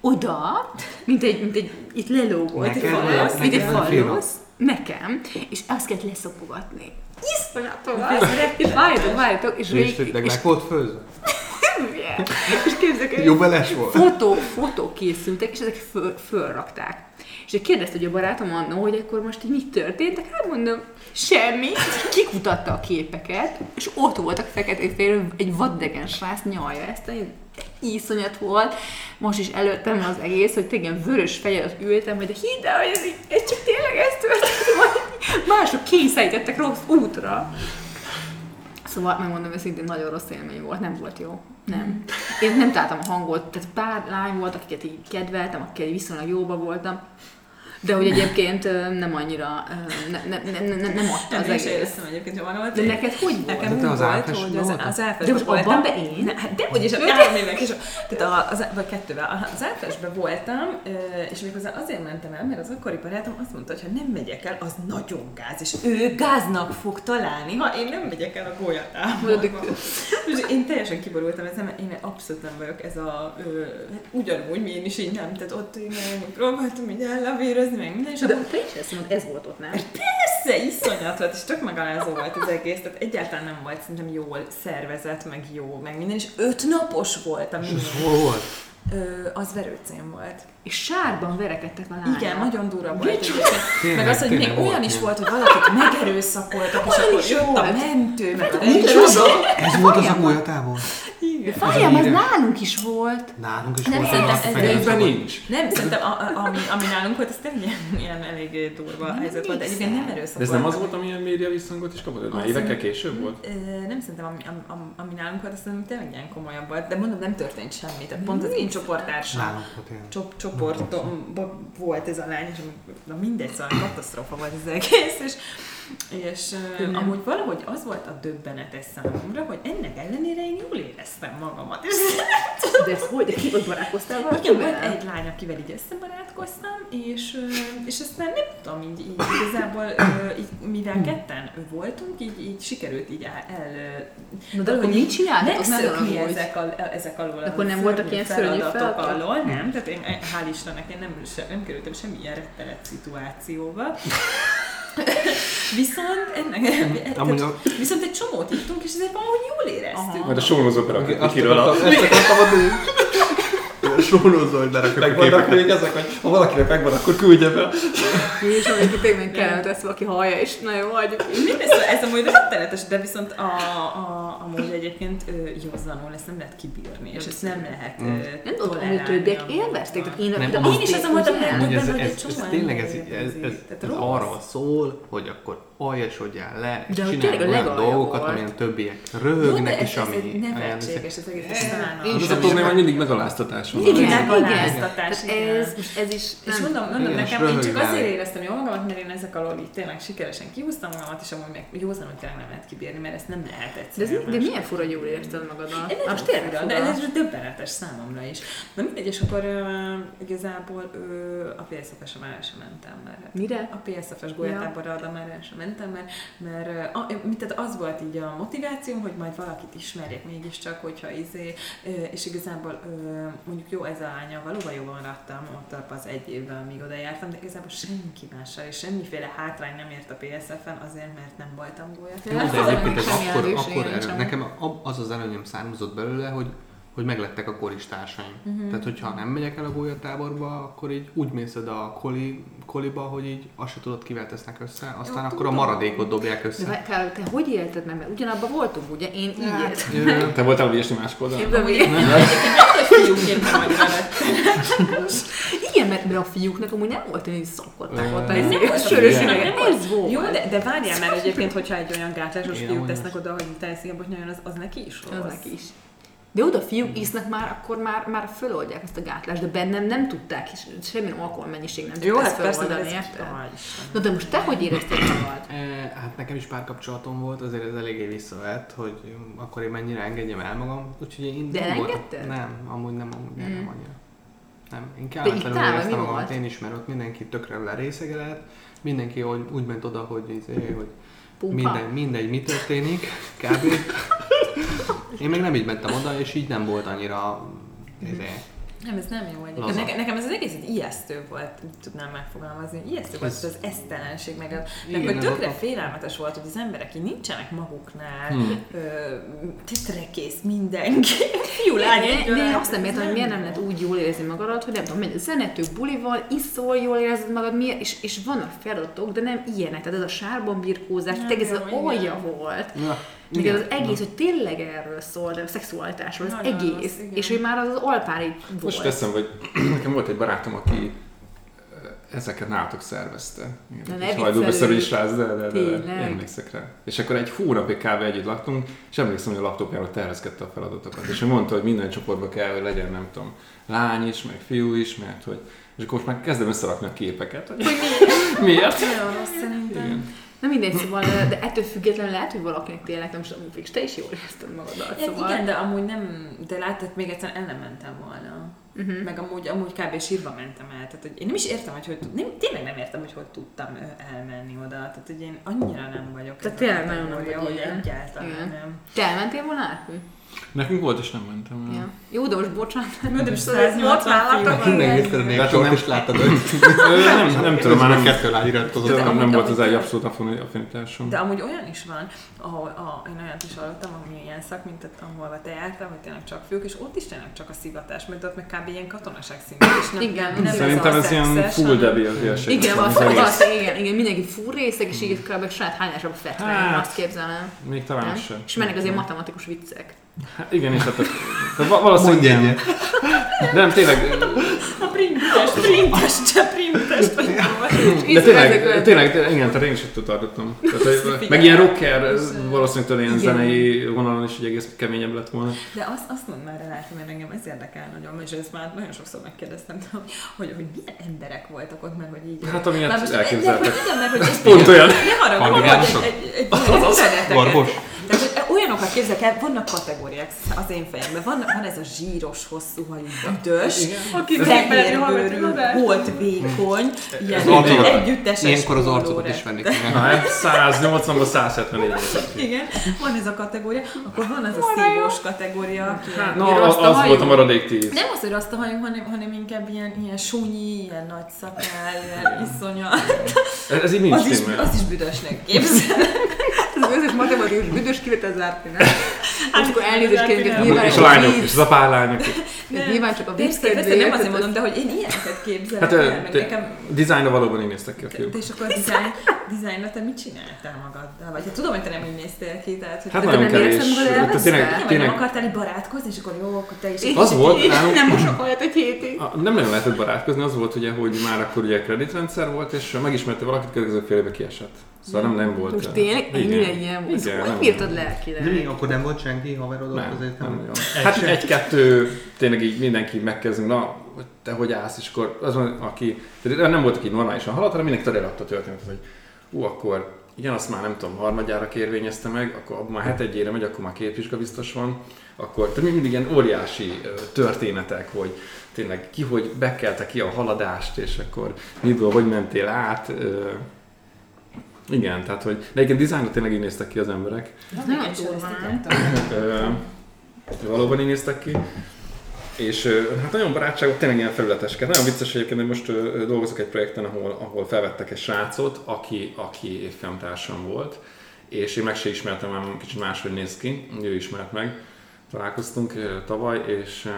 oda, mint egy, mint egy itt vagy falusz, neked mint egy falusz, nekem, és azt kellett leszopogatni. Iszonyatos! És várjátok, várjátok, és És és, meg volt főzve? és képzeljük, Jó beles volt? fotó, fotók készültek, és ezek föl, fölrakták. És kérdezte, hogy a barátom annó, hogy akkor most így mit történt, hát mondom, semmi. Kikutatta a képeket, és ott voltak fekete egy vaddegen srác nyalja ezt, egy iszonyat volt. Most is előttem az egész, hogy tényleg vörös fejjel ott ültem, hogy de hidd el, hogy ez, ez csak tényleg ez történt, mások kényszerítettek rossz útra. Szóval megmondom őszintén, nagyon rossz élmény volt, nem volt jó. Nem. Én nem találtam a hangot, tehát pár lány volt, akiket így kedveltem, akikkel viszonylag jóba voltam, de hogy egyébként nem annyira, ne, ne, ne, ne, nem adta az egész. éreztem egyébként jobban volt. De neked hogy volt? Nekem De az volt, hogy az, az Áfesben De most abban voltam. be én? Ne, hát de is, három évek is. Tehát a, az, vagy kettővel. Az Áfesben voltam, és méghozzá azért mentem el, mert az akkori barátom azt mondta, hogy ha nem megyek el, az nagyon gáz, és ő gáznak fog találni, ha én nem megyek el a golyatáborba. És én teljesen kiborultam ezen, mert én abszolút nem vagyok ez a, ö, ugyanúgy, mi én is így nem, tehát ott én én próbáltam így ellavírozni, meg minden, és De akkor te is ezt mondod, ez volt ott, nem? Persze, iszonyat volt, és tök megalázó volt az egész, tehát egyáltalán nem volt szerintem jól szervezett, meg jó, meg minden, és öt napos volt a És minden. ez hol volt? Ö, az verőcén volt. És sárban verekedtek a lányok. Igen, nagyon durva volt. Tényleg, Meg az, hogy még olyan is volt, hogy valakit megerőszakoltak, és akkor jött a mentő, meg a Micsoda? rendőr. Ez volt az a? De várjál, az a nálunk is volt. Nálunk is Nem, volt szerintem ez nincs. Nem, szerintem a, a, ami, ami nálunk volt, ez tényleg ilyen, ilyen elég durva helyzet volt. de Egyébként nem erőszak ez nem az volt, ami ilyen média visszhangot is kapott? Már évekkel később volt? Nem szerintem, ami, ami, ami, nálunk volt, azt szerintem tényleg ilyen komolyabb volt. De mondom, nem történt semmi. Tehát pont az én csoporttársam ilyen. csop, csoportomban volt ez a lány, és na mindegy, szóval katasztrófa volt az egész, és, és uh, amúgy valahogy az volt a döbbenetes számomra, hogy ennek ellenére én jól éreztem magamat. De ez hogy? De ki ott barátkoztál igen, valakivel? volt egy lány, akivel így összebarátkoztam, és, és aztán nem tudom, így, így igazából, így, mivel ketten voltunk, így, így sikerült így el, Na de akkor csináltatok? Nem megszökni ezek, a, ezek alól. De akkor nem voltak ilyen szörnyű feladatok alól, nem, tehát én, hál' Istennek én nem, se, nem kerültem semmilyen rettenet szituációba. Viszont ennek, Amúgy a- viszont egy csomót ittunk, és ezért valahogy jól éreztük. Majd a sónozók Azt berakjuk kiről a... ezt akartam. Sónozó, hogy berakjuk a Megvannak képeket. még ezek, hogy ha valakinek megvan, akkor küldje be. És valaki tényleg kellett ezt valaki hallja, és na jó. Mindegy, szóval ez amúgy rettenetes, de viszont a, a, amúgy egyébként józanul ezt nem lehet kibírni, és ezt nem lehet Mm. Nem tudom, hogy többiek élvezték, én, Nem, de Én is azon voltam ez, hogy egy ez, csomó ez tényleg ez, ez, ez, ez, ez arról szól, hogy akkor aljasodjál le, és hogy csinálj olyan dolgokat, amilyen többiek röhögnek is, ez, ez ami... nevetséges, ez egész Én. Az sem. a probléma, hogy mindig megaláztatás van. Igen, Igen, igen. megaláztatás, Tehát igen. ez, ez is És mondom, mondom Igen, nekem, én csak azért éreztem jól magamat, mert én ezek alól így tényleg sikeresen kihúztam magamat, és amúgy meg józan, hogy tényleg nem lehet kibírni, mert ezt nem lehet de, egyszerűen. ez, de milyen fura, hogy jól érezted magadat. Én Most tényleg fura, de ez döbbenetes számomra is. Na mindegy, és akkor uh, igazából uh, a PSF-esem el sem mentem, mert Mire? a PSF-es golyatáborra oda már el sem mentem, mert, mert uh, tehát az volt így a motivációm, hogy majd valakit ismerjek mégiscsak, hogyha izé, uh, és igazából uh, mondjuk jó ez a lánya, valóban jól maradtam ott az egy évvel, amíg oda jártam, de igazából senki mással, és semmiféle hátrány nem ért a PSF-en azért, mert nem voltam golyatában. de egyébként ez akkor, akkor erő. Nekem az az előnyöm származott belőle, hogy hogy meglettek a koristársaim. Uh-huh. Tehát, hogyha nem megyek el a golyatáborba, akkor így úgy mész oda a koli, koliba, hogy így azt se tudod, kivel tesznek össze, aztán Jó, akkor a tudom. maradékot dobják De össze. várj, Kár, te hogy élted meg? Mert ugyanabban voltunk, ugye? Én így Hát, éltem. Te voltál a Viesni másik oldalon? Én nem fiúként nem. Igen, mert, mert a fiúknak amúgy nem volt olyan szakották ott Ez nem volt sörös ilyen. üveg. Ez volt. Jó, de, de várjál, mert egyébként, hogyha egy olyan gátlásos fiút amúgy tesznek oda, hogy teszik, hogy nagyon az, az neki is rossz. Az neki is. De oda fiúk isznak már, akkor már, már föloldják ezt a gátlást, de bennem nem tudták, és semmi alkoholmennyiség nem Jó, hát persze, de ez. Na de most te hogy érezted magad? E, Hát nekem is párkapcsolatom volt, azért ez eléggé visszavett, hogy akkor én mennyire engedjem el magam. Úgyhogy én De nem elengedted? Nem, amúgy nem, amúgy nem, Mm. nem annyira. Nem, én kellemetlenül éreztem magamat, én is, mert ott mindenki tökre lerészegelett, mindenki úgy, úgy ment oda, hogy, izé, hogy Pumpa? minden, mindegy, mi történik, kb. Én még nem így mentem oda, és így nem volt annyira izé, Nem, ez nem jó egyébként. Laza. Nekem, nekem ez az egész egy ijesztő volt, úgy tudnám megfogalmazni. Ijesztő volt Ez- az esztelenség, meg, a, Igen, meg hogy tökre a- félelmetes volt, hogy az emberek így nincsenek maguknál, Hmm. ö, tetrekész mindenki. Fiú, lány, De, azt nem értem, hogy miért nem lehet úgy jól érezni magadat, hogy nem tudom, megy a zenetők bulival, iszol, jól érzed magad, miért, és, és vannak feladatok, de nem ilyenek. Tehát ez a sárban birkózás, ez jó, az alja volt. Ja, Még az igen. egész, hogy tényleg erről szól, de a szexualitásról, az Nagyon egész. igen. és hogy már az, az alpárig volt. Most teszem, hogy nekem volt egy barátom, aki ezeket nálatok szervezte. Na, először is ráz, de, de, de, de emlékszek rá. És akkor egy hónapig kb. együtt laktunk, és emlékszem, hogy a laptopjáról tervezkedte a feladatokat. És ő mondta, hogy minden csoportba kell, hogy legyen, nem tudom, lány is, meg fiú is, mert hogy... És akkor most már kezdem összerakni a képeket. Hogy miért? Nagyon rossz szerintem. Igen. Na mindegy, szóval, de ettől függetlenül lehet, hogy valakinek tényleg nem, most és te is jól érezted magadat. Ja, Szóval. Igen, de amúgy nem, de látod, még egyszer el nem mentem volna. Uh-huh. Meg amúgy, amúgy kb. sírva mentem el. Tehát, hogy én nem is értem, hogy hogy nem, tényleg nem értem, hogy hogy tudtam elmenni oda. Tehát, hogy én annyira nem vagyok. Tehát tényleg nagyon nem vagy hogy egyáltalán Igen. nem. Te elmentél volna átni? Nekünk volt, és nem mentem el. Ja. Jó, de most bocsánat. Mondom, is Volt 180 nálatok a Hát népsort, nem- és láttad, nem, nem tudom, már nem, kettő láiratkozott. nem, nem amúgy- volt az egy abszolút affini- affinitásom. De amúgy olyan is van, ahol a, én olyat is hallottam, ami ilyen szak, mint ahol te jártál, hogy tényleg csak fiúk, és ott is tényleg csak a szivatás, mert ott meg kb. ilyen katonaság szintű, és nem, Igen. nem, nem Szerintem ez ilyen full debil hülyeség. Igen, van, az, az igen, igen, mindenki fúr részek, és így kb. saját hányásra fekve, Hát, azt képzelem. Még talán Nem? sem. És mennek azért matematikus viccek. Hát igen, és hát de va- valószínűleg Mondj igen. egyet. Nem, tényleg, A printes, csak printes vagy de tényleg, tényleg, de igen, tehát én is ott tartottam. Tehát, hogy- meg ilyen rocker, valószínűleg tudod, ilyen zenei vonalon is egy egész keményebb lett volna. De azt, azt mondd már el, mert engem ez érdekel nagyon, és ezt már nagyon sokszor megkérdeztem, hogy, hogy, hogy milyen emberek voltak ott, meg, hogy így... Hát, amilyet elképzeltek. de- ez Pont olyan. Ne haragudj, egy, egy, egy? Tehát, olyanokat képzelek el, vannak kategóriák az én fejemben. Van, van ez a zsíros, hosszú hajú, büdös, fehérbőrű, holt vékony, ilyen Az arcodat- együtteses Ilyenkor az póló arcodat is rett. vennék. Na, hát 180-ban 174 volt. Igen, van ez a kategória, akkor van az a szívós kategória, aki Hát, no, az, az volt a maradék 10. nem az, hogy azt a hajú, hanem, hanem inkább ilyen, ilyen súnyi, ilyen nagy szakál, ilyen iszonyat. Ez, ez így nincs Az is, az is büdösnek képzel. Az összes matematikus büdös kivétel zárt nem? És akkor elnézést kérünk, ez nyilván És a lányok, és az a pár lányok. Ez nyilván csak a vicc nem azért mondom, de hogy én ilyeneket képzelek Hát nekem dizájnra valóban így néztek ki a. De és akkor a design, designra te mit csináltál magaddal? Vagy hát tudom, hogy te nem így néztél ki, tehát hogy Hát te nagyon nem kevés. magad Tehát elveszve? tényleg, nem, nem tényleg, akartál így barátkozni, és akkor jó, akkor te is Én- Az volt én nálunk- Nem mosok olyat egy hétig. A- Nem nagyon lehetett barátkozni, az volt ugye, hogy már akkor ugye kreditrendszer volt, és megismerte valakit, következő fél évbe kiesett. Szóval nem, nem volt. Most tényleg igen. ennyire ilyen volt. Igen, Szóval nem hogy bírtad De lelkileg? mi, akkor nem volt senki haverod ott Nem, azért? nem nagyon. Hát egy-kettő, tényleg így mindenki megkezdünk, na, hogy te hogy állsz, és akkor az van, aki, tehát nem volt, aki normálisan haladt, hanem mindenki eladta a történetet, hogy ú, akkor igen, azt már nem tudom, harmadjára kérvényezte meg, akkor abban már hetedjére megy, akkor már két vizsga biztos van, akkor tehát mindig ilyen óriási történetek, hogy tényleg ki, hogy bekelte ki a haladást, és akkor miből, hogy mentél át. Igen, tehát hogy, de egyébként dizájnra tényleg így néztek ki az emberek. Ez nagyon durva, valóban így néztek ki. És hát nagyon barátságok, tényleg ilyen felületesek. Nagyon vicces egyébként, hogy most dolgozok egy projekten, ahol, ahol felvettek egy srácot, aki, aki évfolyamtársam volt, és én meg se ismertem, már kicsit máshogy néz ki, ő ismert meg. Találkoztunk tavaly, és,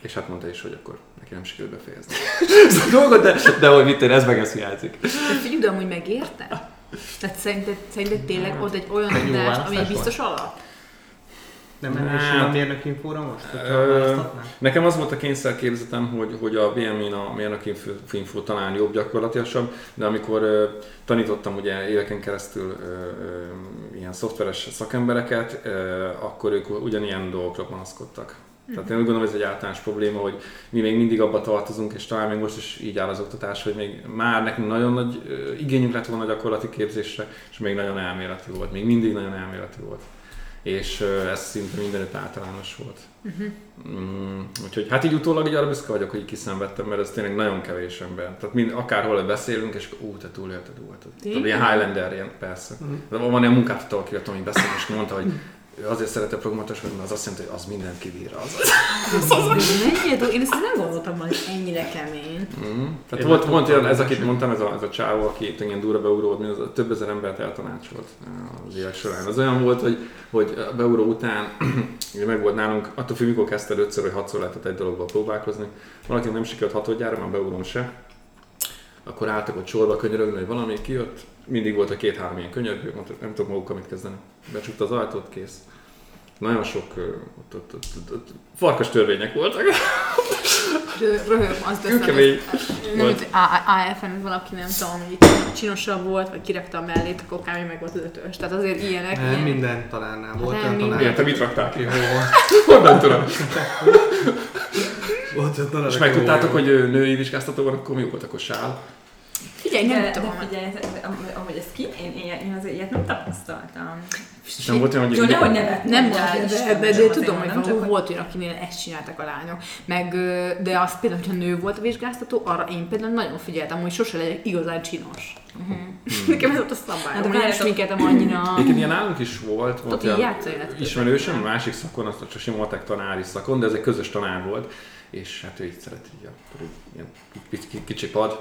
és hát mondta is, hogy akkor neki nem sikerült befejezni. Ezt a dolgot, de, de hogy mit én, ez meg ez hiányzik. De figyelj, de amúgy megérte? Tehát szerinted, szerinted tényleg ott egy olyan tudás, ami biztos alap? Nem mennél Hát- sima mérnök infóra most? Ö? Nekem az volt a kényszerképzetem, hogy, hogy a BMI-n a mérnöki info talán jobb, gyakorlatilasabb, de amikor ö, tanítottam ugye éveken keresztül ö, ö, ilyen szoftveres szakembereket, ö, akkor ők ugyanilyen dolgokra panaszkodtak. Tehát én úgy gondolom, ez egy általános probléma, hogy mi még mindig abba tartozunk, és talán még most is így áll az oktatás, hogy még már nekünk nagyon nagy igényünk lett volna a gyakorlati képzésre, és még nagyon elméleti volt, még mindig nagyon elméleti volt. És ez szinte mindenütt általános volt. Mm, úgyhogy hát így utólag így arra büszke vagyok, hogy kiszenvedtem, mert ez tényleg nagyon kevés ember. Tehát mind, akárhol beszélünk, és ú, te túlélted, ú, hát, ilyen Highlander, ilyen, persze. De van ilyen munkáltató, akivel tudom, hogy beszélni, és mondta, hogy ő azért szerette a programotos, mert az azt jelenti, hogy az mindent kibír. Az. Én ezt nem gondoltam, hogy ennyire kemény. Mm. Tehát volt, volt olyan, ez akit mondtam, ez a, ez a csávó, aki itt ilyen durva beuró volt, az, több ezer embert eltanácsolt az évek során. Az olyan volt, hogy, hogy a beuró után ugye meg volt nálunk, attól függ, mikor kezdted ötször vagy hatszor lehetett egy dologba próbálkozni. Valakinek nem sikerült hatodjára, már beurón se. Akkor álltak ott sorba könyörögni, hogy valami kijött. Mindig volt a két-három ilyen könyörgő, nem tudok magukkal mit kezdeni. Becsukta az ajtót, kész. Nagyon sok ott, ott, ott, ott, ott, farkas törvények voltak. Röhög, azt teszem, Kőkemény nem volt. mint AFN valaki nem tudom, hogy csinosabb volt, vagy kirakta a mellét, akkor kb. meg volt az ötös. Tehát azért ilyenek. Nem, ilyen- minden találnál. Volt Nem, olyan minden. tanár. Igen, te mit raktál ki? Honnan tudom? Volt És megtudtátok, hogy női vizsgáztató van, akkor mi volt akkor sál? Figyelj, nem de, tudom. de figyelj, amúgy ez ki, én, én, én azért ilyet nem tapasztaltam. Nem volt olyan, hogy Jó, nehogy nevet Nem de, de, de, nem tudom, hogy csak volt olyan, akinél ezt csináltak a lányok. Meg, de az például, hogyha nő volt a vizsgáztató, arra én például nagyon figyeltem, hogy sose legyek igazán csinos. Nekem ez volt a szabály, Hát, hogy nem várjátok. sminkeltem annyira. Egyébként ilyen nálunk is volt, volt játszóélet ismerősöm, a másik szakon, azt csak sima matek tanári szakon, de ez egy közös tanár volt, és hát ő így szeret így, a, ilyen kicsi, pad,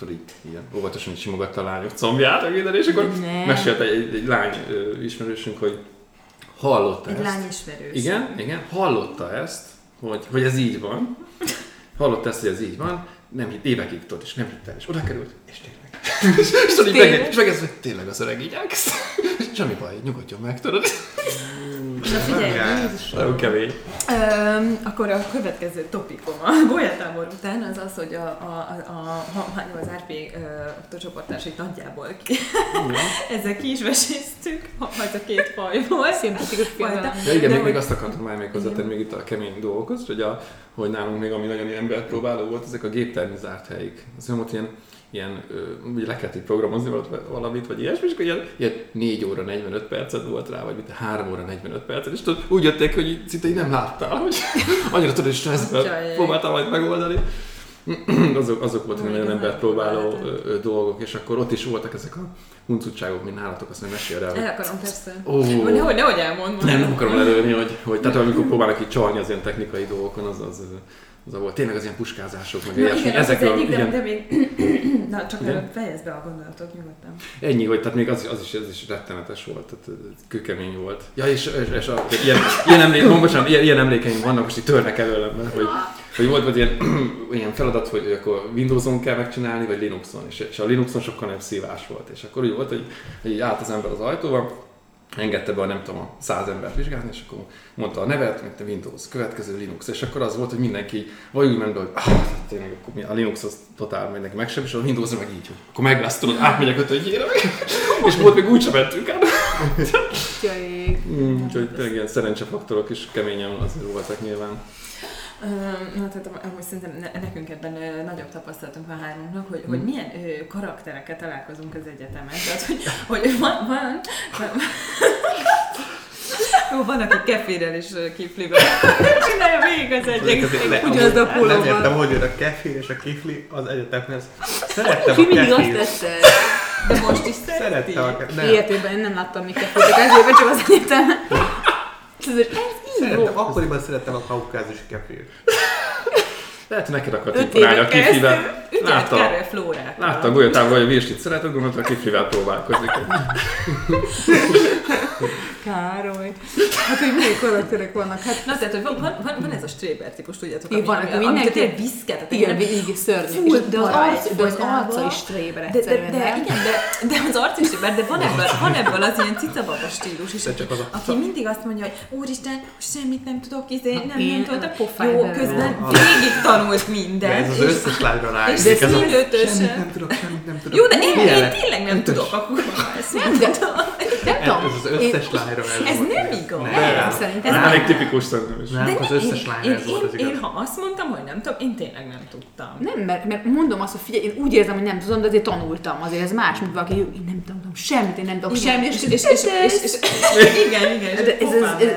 tudod, így ilyen óvatosan így simogatta a lányok combját, meg minden, és akkor Ne. mesélte egy, egy, egy lány ö, ismerősünk, hogy hallotta Egy ezt. lány ismerős. Igen, igen, hallotta ezt, hogy, hogy ez így van. Hallotta ezt, hogy ez így van, nem hitt, évekig tudott, és nem hitt el, és oda került, és tényleg. és, és Tényleg? meg, és megkezdve, hogy tényleg az öreg így elkezdte. Semmi baj, nyugodjon meg, tudod. Na figyelj, Nagyon kemény. Öm, akkor a következő topikom a golyatábor után az az, hogy a, a, a, a, az RP ö, csoporttársait nagyjából ki. Ezzel ki is veséztük, ha ez a két fajból. Szimpatikus Fajta. Ja igen, De még, hogy- azt akartam már még hozzátenni még itt a kemény dolgokhoz, hogy, a, hogy nálunk még ami nagyon ilyen embert próbáló volt, ezek a géptermi zárt helyik. Az olyan volt ilyen, ilyen ugye le kellett programozni valamit, vagy ilyesmi, és akkor ilyen, ilyen 4 óra 45 percet volt rá, vagy mint 3 óra 45 percet, és tudod, úgy jöttek, hogy szinte így nem láttál, hogy annyira tudod, stresszben Ajaj. próbáltam majd megoldani. azok, azok voltak Majd nagyon embert próbáló dolgok, és akkor ott is voltak ezek a huncutságok, mint nálatok, azt nem mesél el. El akarom persze. Ó, Nehogy, nehogy elmondom. nem, nem akarom előni, hogy, hogy tehát amikor próbálnak így csalni az ilyen technikai dolgokon, az, az, az, az volt. Tényleg az ilyen puskázások, meg ilyesmi. igen, az az egyik, de, igen, de még... Na, csak Igen. fejezd be a gondolatot nyugodtan. ennyi, hogy tehát még az, az is, ez is rettenetes volt, tehát kőkemény volt. Ja, és, és, és a, ilyen, ilyen, emlék, oh, bocsánat, ilyen, ilyen, emlékeim vannak, most így törnek előlem, mert hogy, hogy volt vagy ilyen, ilyen feladat, hogy akkor Windows-on kell megcsinálni, vagy Linuxon, és, és a Linuxon sokkal nagyobb szívás volt. És akkor úgy volt, hogy, hogy így állt az ember az ajtóba, engedte be a nem tudom, a száz embert vizsgálni, és akkor mondta a nevet, mint a Windows, következő Linux, és akkor az volt, hogy mindenki vagy úgy ment be, hogy ah, tényleg, akkor a Linux az totál mindenki megseb, és a Windows meg így, hogy akkor meg lesz, tudod, átmegyek ötödjére, és volt még úgy sem mentünk át. Mm, Úgyhogy tényleg ilyen szerencsefaktorok is keményen azért voltak nyilván. Na, tehát am- amúgy szerintem ne- nekünk ebben nagyobb tapasztalatunk van hármunknak, hogy, hogy milyen ö, karakterekkel találkozunk az egyetemen. Tehát, hogy, hogy van, van, van jó, van, aki keférrel és ö, kiflivel csinálja végig az egyik. Ugyanaz a Nem pólóban. értem, hogy jön a kefir és a kifli az egyetemhez. Szerettem Ki a mindig azt teszed. De most is szereti. Szerettem a kefir. Nem. Életében én nem láttam még kefirtek, ezért csak az egyetemen. Ez, ez így Szerettem, akkoriban szerettem a kaukázusi kefir. Lehet, hogy neked akart imponálni a kiflivel. Látta, látta a golyatával, hogy a virslit szereted, gondolta, a kiflivel próbálkozik. Károly. Hát, hogy milyen karakterek vannak. Hát, Na, tehát, hogy van, van, van, van ez a Stréber típus, tudjátok, Igen, van, ami, aki ami, mindenki- amit tényleg viszket, igen, végig szörnyű. Fú, de az arc de az arca is tréber De, de, egyszerűen, de, nem? igen, de, de az arc is tréber, de van ebből, van ebből az ilyen cicababa stílus is, De csak az a- aki mindig azt mondja, hogy úristen, semmit nem tudok, izé, nem, nem pofáj Jó, közben végig tanult De mindent. ez az összes lányra de semmit nem tudok, semmit nem tudok. Jó, de én, tényleg nem tudok, akkor ezt Nem, mondtam. Nem Ez tudom. az összes lányra ez Ez volt. nem igaz. Nem. Szerintem Ez Ez elég tipikus szerintem. Nem, az nem, összes lányra ez volt az én, én, igaz. ha azt mondtam, hogy nem tudom, én tényleg nem tudtam. Nem, mert, mert mondom azt, hogy figyelj, én úgy érzem, hogy nem tudom, de azért tanultam. Azért ez más, mint valaki, én nem tudom semmit, én nem tudok semmit, és, és, és, és, igen, igen, De ez- ez- ez-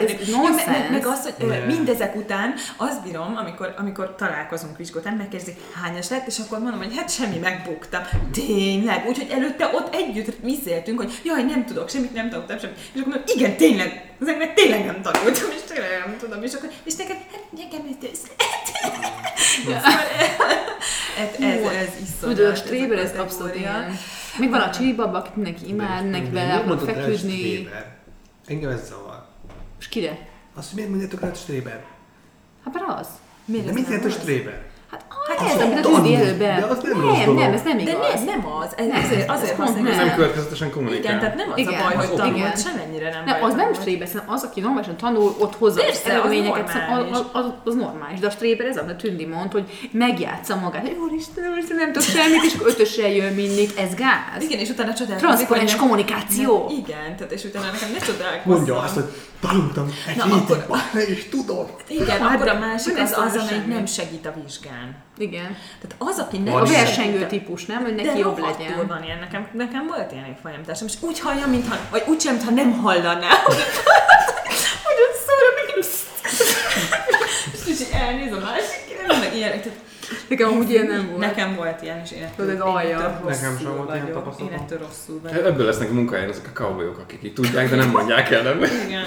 ez meg, az, hogy mindezek után azt bírom, amikor, amikor találkozunk vizsgótán, megkérdezik, hányas lett, és akkor mondom, hogy hát semmi, megbuktam. Tényleg, úgyhogy előtte ott együtt beszéltünk, hogy jaj, nem tudok semmit, nem tanultam semmit. És akkor mondom, igen, tényleg, ezeknek tényleg nem tanultam, és tényleg nem tudom. És akkor, és neked, hát nekem ez össze. ez, ez, ez iszonyat. Tudod, a ez Stréber, ez abszolút ilyen. Még van a Csili baba, akit mindenki imád, vele Miért akar feküdni. Engem ez zavar. És kire? Azt, hogy miért mondjátok rá, Stréber? Hát mert az. Miért De ez mit jelent a az? Stréber? Hát, hát ez, amit a tűzi tanul. előben. De az nem rossz nem, dolog. nem, ez nem De igaz. nem, nem az. Ez, Nem, azért, ez azért pont használom. nem. Nem következetesen Igen, kommunikál. tehát nem az Igen, a baj, hogy az tanult, igen. semennyire nem Nem, baj. az nem szerintem az, aki normálisan tanul, ott hozza az Persze, az eredményeket, normális. az, az, az, az, normális. De a stréber ez, amit a Tündi mond, hogy megjátsza magát, hogy úristen, úristen, nem tudok semmit, és akkor ötösre jön mindig, ez gáz. Igen, és utána csodálkozik, Transzparens nem- kommunikáció. Nem, igen, tehát és utána nekem ne csodálkozzon. Mondja azt, hogy tanultam egy Na, hétig, akkor- és tudom. Igen, Hát akkor a másik nem az az, amelyik nem segít a vizsgán. Igen. Tehát az, aki nem A versengő típus, nem? Hogy neki de jobb legyen. van ilyen, nekem, nekem volt ilyen évfolyamtársam, és úgy hallja, mintha, vagy úgy sem, mintha nem hallaná, hogy, ott hogy és elnéz a másik, meg ilyenek. Tehát Nekem amúgy ilyen nem volt. Nekem volt ilyen, és én ettől, Tudod, én alja. ettől Nekem rosszul sem volt ilyen vagyok. tapasztalatom. Én ettől rosszul vagyok. Ebből lesznek munkáján azok a cowboyok, akik így tudják, de nem mondják el, nem? Igen, igen,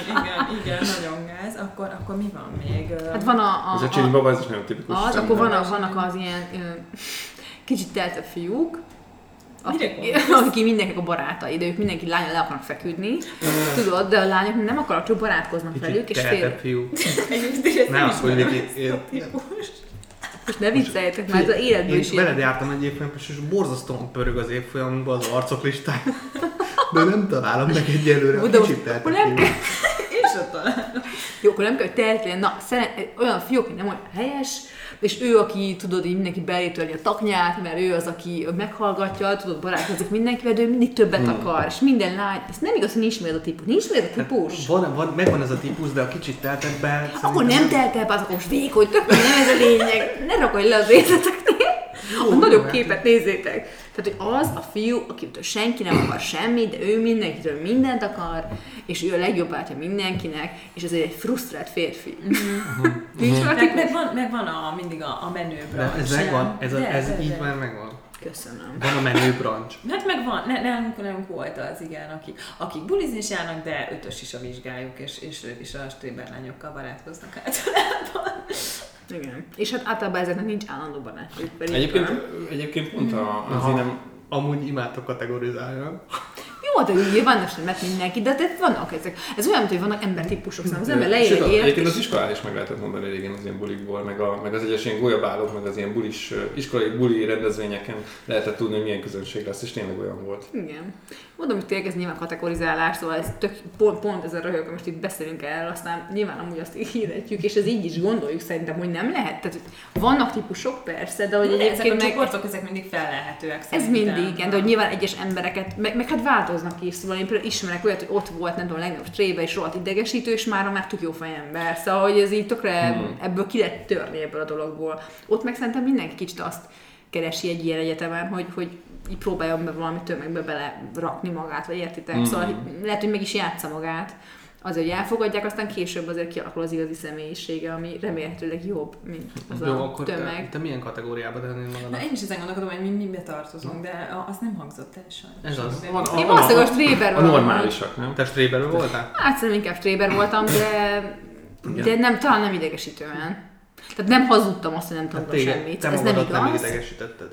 igen, nagyon gáz. Akkor, akkor mi van még? Hát van a, Ez a, a csili a baba, ez is nagyon tipikus. az, akkor vannak, vannak az ilyen kicsit teltebb fiúk, akik mindenkinek a barátai, de ők mindenki lányra le akarnak feküdni, tudod, de a lányok nem akarnak, csak barátkoznak velük, és tehetebb fél, fiú. Egyébként ezt Ne nem azt mondj én- és ne vicceljetek már, ez az életből Én is veled ilyen. jártam egy évfolyamban, és borzasztóan pörög az évfolyamunkban az arcok listája. De nem találom meg egyelőre, Oda- kicsit akkor nem fiú. Én sem találom. Jó, akkor nem kell, hogy tehetlen, na, szeret, olyan fiúk, hogy nem olyan helyes, és ő, aki, tudod, így mindenki belé törni a taknyát, mert ő az, aki meghallgatja, tudod, barátkozik mindenkivel, de ő mindig többet Hmm. akar, és minden lány, ez nem igaz, hogy nincs még ez a típus, nincs még ez a típus. Hát Van, van, megvan ez a típus, de a kicsit teltebben... Akkor nem telt el, az akkor most vékony, tök nem ez a lényeg. Ne rakodj le az részleteknél. A nagyobb hát- képet nézzétek. Tehát, hogy az a fiú, akitől senki nem akar semmit, de ő mindenkitől mindent akar, és ő a legjobb bátyja mindenkinek, és ezért egy frusztrált férfi. Nincs Meg, valaki? meg, van, meg van a, mindig a, a menő ez megvan, ez, a, De, ez de, így de. már megvan. Köszönöm. Van a menő branch. Hát meg van, ne, nálunk, nálunk volt az, igen, akik, akik bulizni is járnak, de ötös is a vizsgájuk, és, és ők is a stréber lányokkal barátkoznak általában. Igen. És hát általában ezeknek nincs állandó barátjuk. Egyébként, egyébként pont a, az Aha. én nem... Amúgy imádtok kategorizálni. Nem? Ugye vannak sem mert mindenki, de, de vannak ezek. Ez olyan, hogy vannak embertípusok, szóval az ember leír Sőt, egy Egyébként az iskolán is meg lehetett mondani régen az ilyen bulikból, meg, a, meg az egyes ilyen golyabálok, meg az ilyen bulis, iskolai buli rendezvényeken lehetett tudni, hogy milyen közönség lesz, és tényleg olyan volt. Igen. Mondom, hogy tényleg ez nyilván kategorizálás, szóval ez tök, pont, pont ez a röhög, hogy most itt beszélünk erről, aztán nyilván amúgy azt hirdetjük, és ez így is gondoljuk szerintem, hogy nem lehet. Tehát hogy vannak típusok persze, de hogy De ezek a egyébként meg, csoportok, ezek mindig felelhetőek ez mindig, igen, de hogy nyilván egyes embereket, meg, meg hát változnak is, szóval én például ismerek olyat, hogy ott volt, nem tudom, a legnagyobb trébe, és rohadt idegesítő, és már már tök jó ember. Szóval, hogy ez így tökre Hmm. ebből ki lehet törni ebből a dologból. Ott meg szerintem mindenki kicsit azt keresi egy ilyen egyetemen, hogy, hogy így próbáljon be valami tömegbe bele rakni magát, vagy értitek? Hmm. Szóval lehet, hogy meg is játsza magát, azért, hogy elfogadják, aztán később azért kialakul az igazi személyisége, ami remélhetőleg jobb, mint az Jó, a akkor te, tömeg. te milyen kategóriába tennél Na, magadat? én is ezen gondolkodom, hogy mi mibe tartozunk, de a- az nem hangzott el sajnos. Ez az. Van a- Én a- valószínűleg a Stréber A vagyok. normálisak, nem? Te stréberről voltál? Hát szerintem inkább Stréber voltam, de, de nem, talán nem idegesítően. Tehát nem hazudtam azt, hogy nem Hát tanultam téged, semmit. te Ez nem magadat nem igaz. idegesítetted.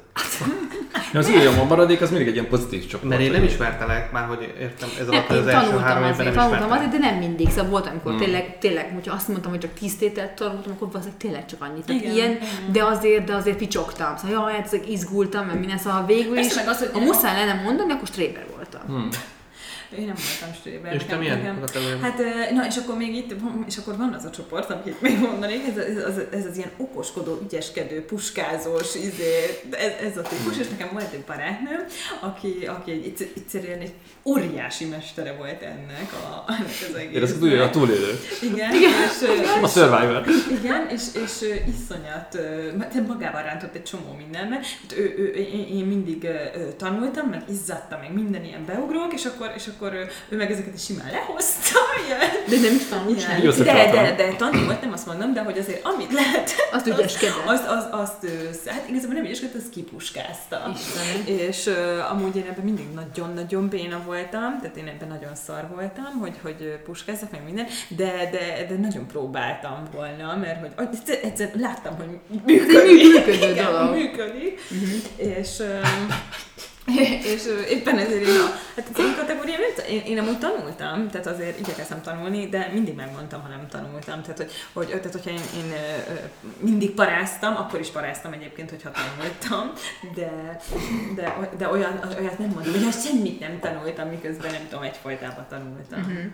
Ja, Az ujjam a maradék, az mindig egy ilyen pozitív csoport. Mert én nem ismertelek, már hogy értem, ez Nem, alatt az első tanultam három évben nem tanultam azért, de nem mindig. Szóval volt, amikor Hmm. tényleg, tényleg, hogyha azt mondtam, hogy csak 10 tételt tanultam, akkor valószínűleg tényleg csak annyit. Tehát Igen, ilyen, de azért, de azért picsogtam. Szóval jaj, hát ezek izgultam, mert minden, szóval végül is, meg az, hogy- ha muszáj lenne mondani, akkor Stréber voltam. Hmm. Én nem voltam stréber. És te milyen nekem- kategóriában? Hát, na és akkor még itt, és akkor van az a csoport, amit még mondanék, ez, ez, az, ez az ilyen okoskodó, ügyeskedő, puskázós, izé, ez, ez a típus, és nekem volt egy barátnőm, aki, aki egy, egyszer- egyszerűen egy óriási mestere volt ennek, a, ennek az egész. Én azt tudja, a túlélő. Igen, és, ö, A Survivor. igen, és, és iszonyat, magával rántott egy csomó mindenben. Hát ő, ő, én, én mindig tanultam, meg izzadtam, meg minden ilyen beugrók, és akkor, és akkor ö, ő meg ezeket is simán lehozta. Ilyen. De nem tanult. Jó De, de, de tanul volt, nem azt mondom, de hogy azért amit lehet, Azt ügyeskedett. azt, az, azt, ö, hát igazából nem ügyeskedett, azt kipuskázta. Istenem. És uh, amúgy én ebben mindig nagyon-nagyon béna voltam, tehát én ebben nagyon szar voltam, hogy, hogy puskázzak meg minden, de, de, de nagyon próbáltam volna, mert hogy egyszer, egyszer láttam, hogy működik. működő Igen, dolog. működik. És, ö, és éppen ezért én a, hát az én kategóriám, nem t- én, én amúgy tanultam, tehát azért igyekeztem tanulni, de mindig megmondtam, ha nem tanultam. Tehát, hogy, hogy tehát hogyha én, én mindig paráztam, akkor is paráztam egyébként, hogyha tanultam, de, de, de olyan, olyat nem mondom, hogy semmit nem tanultam, miközben nem tudom, egyfolytában tanultam. Mhm.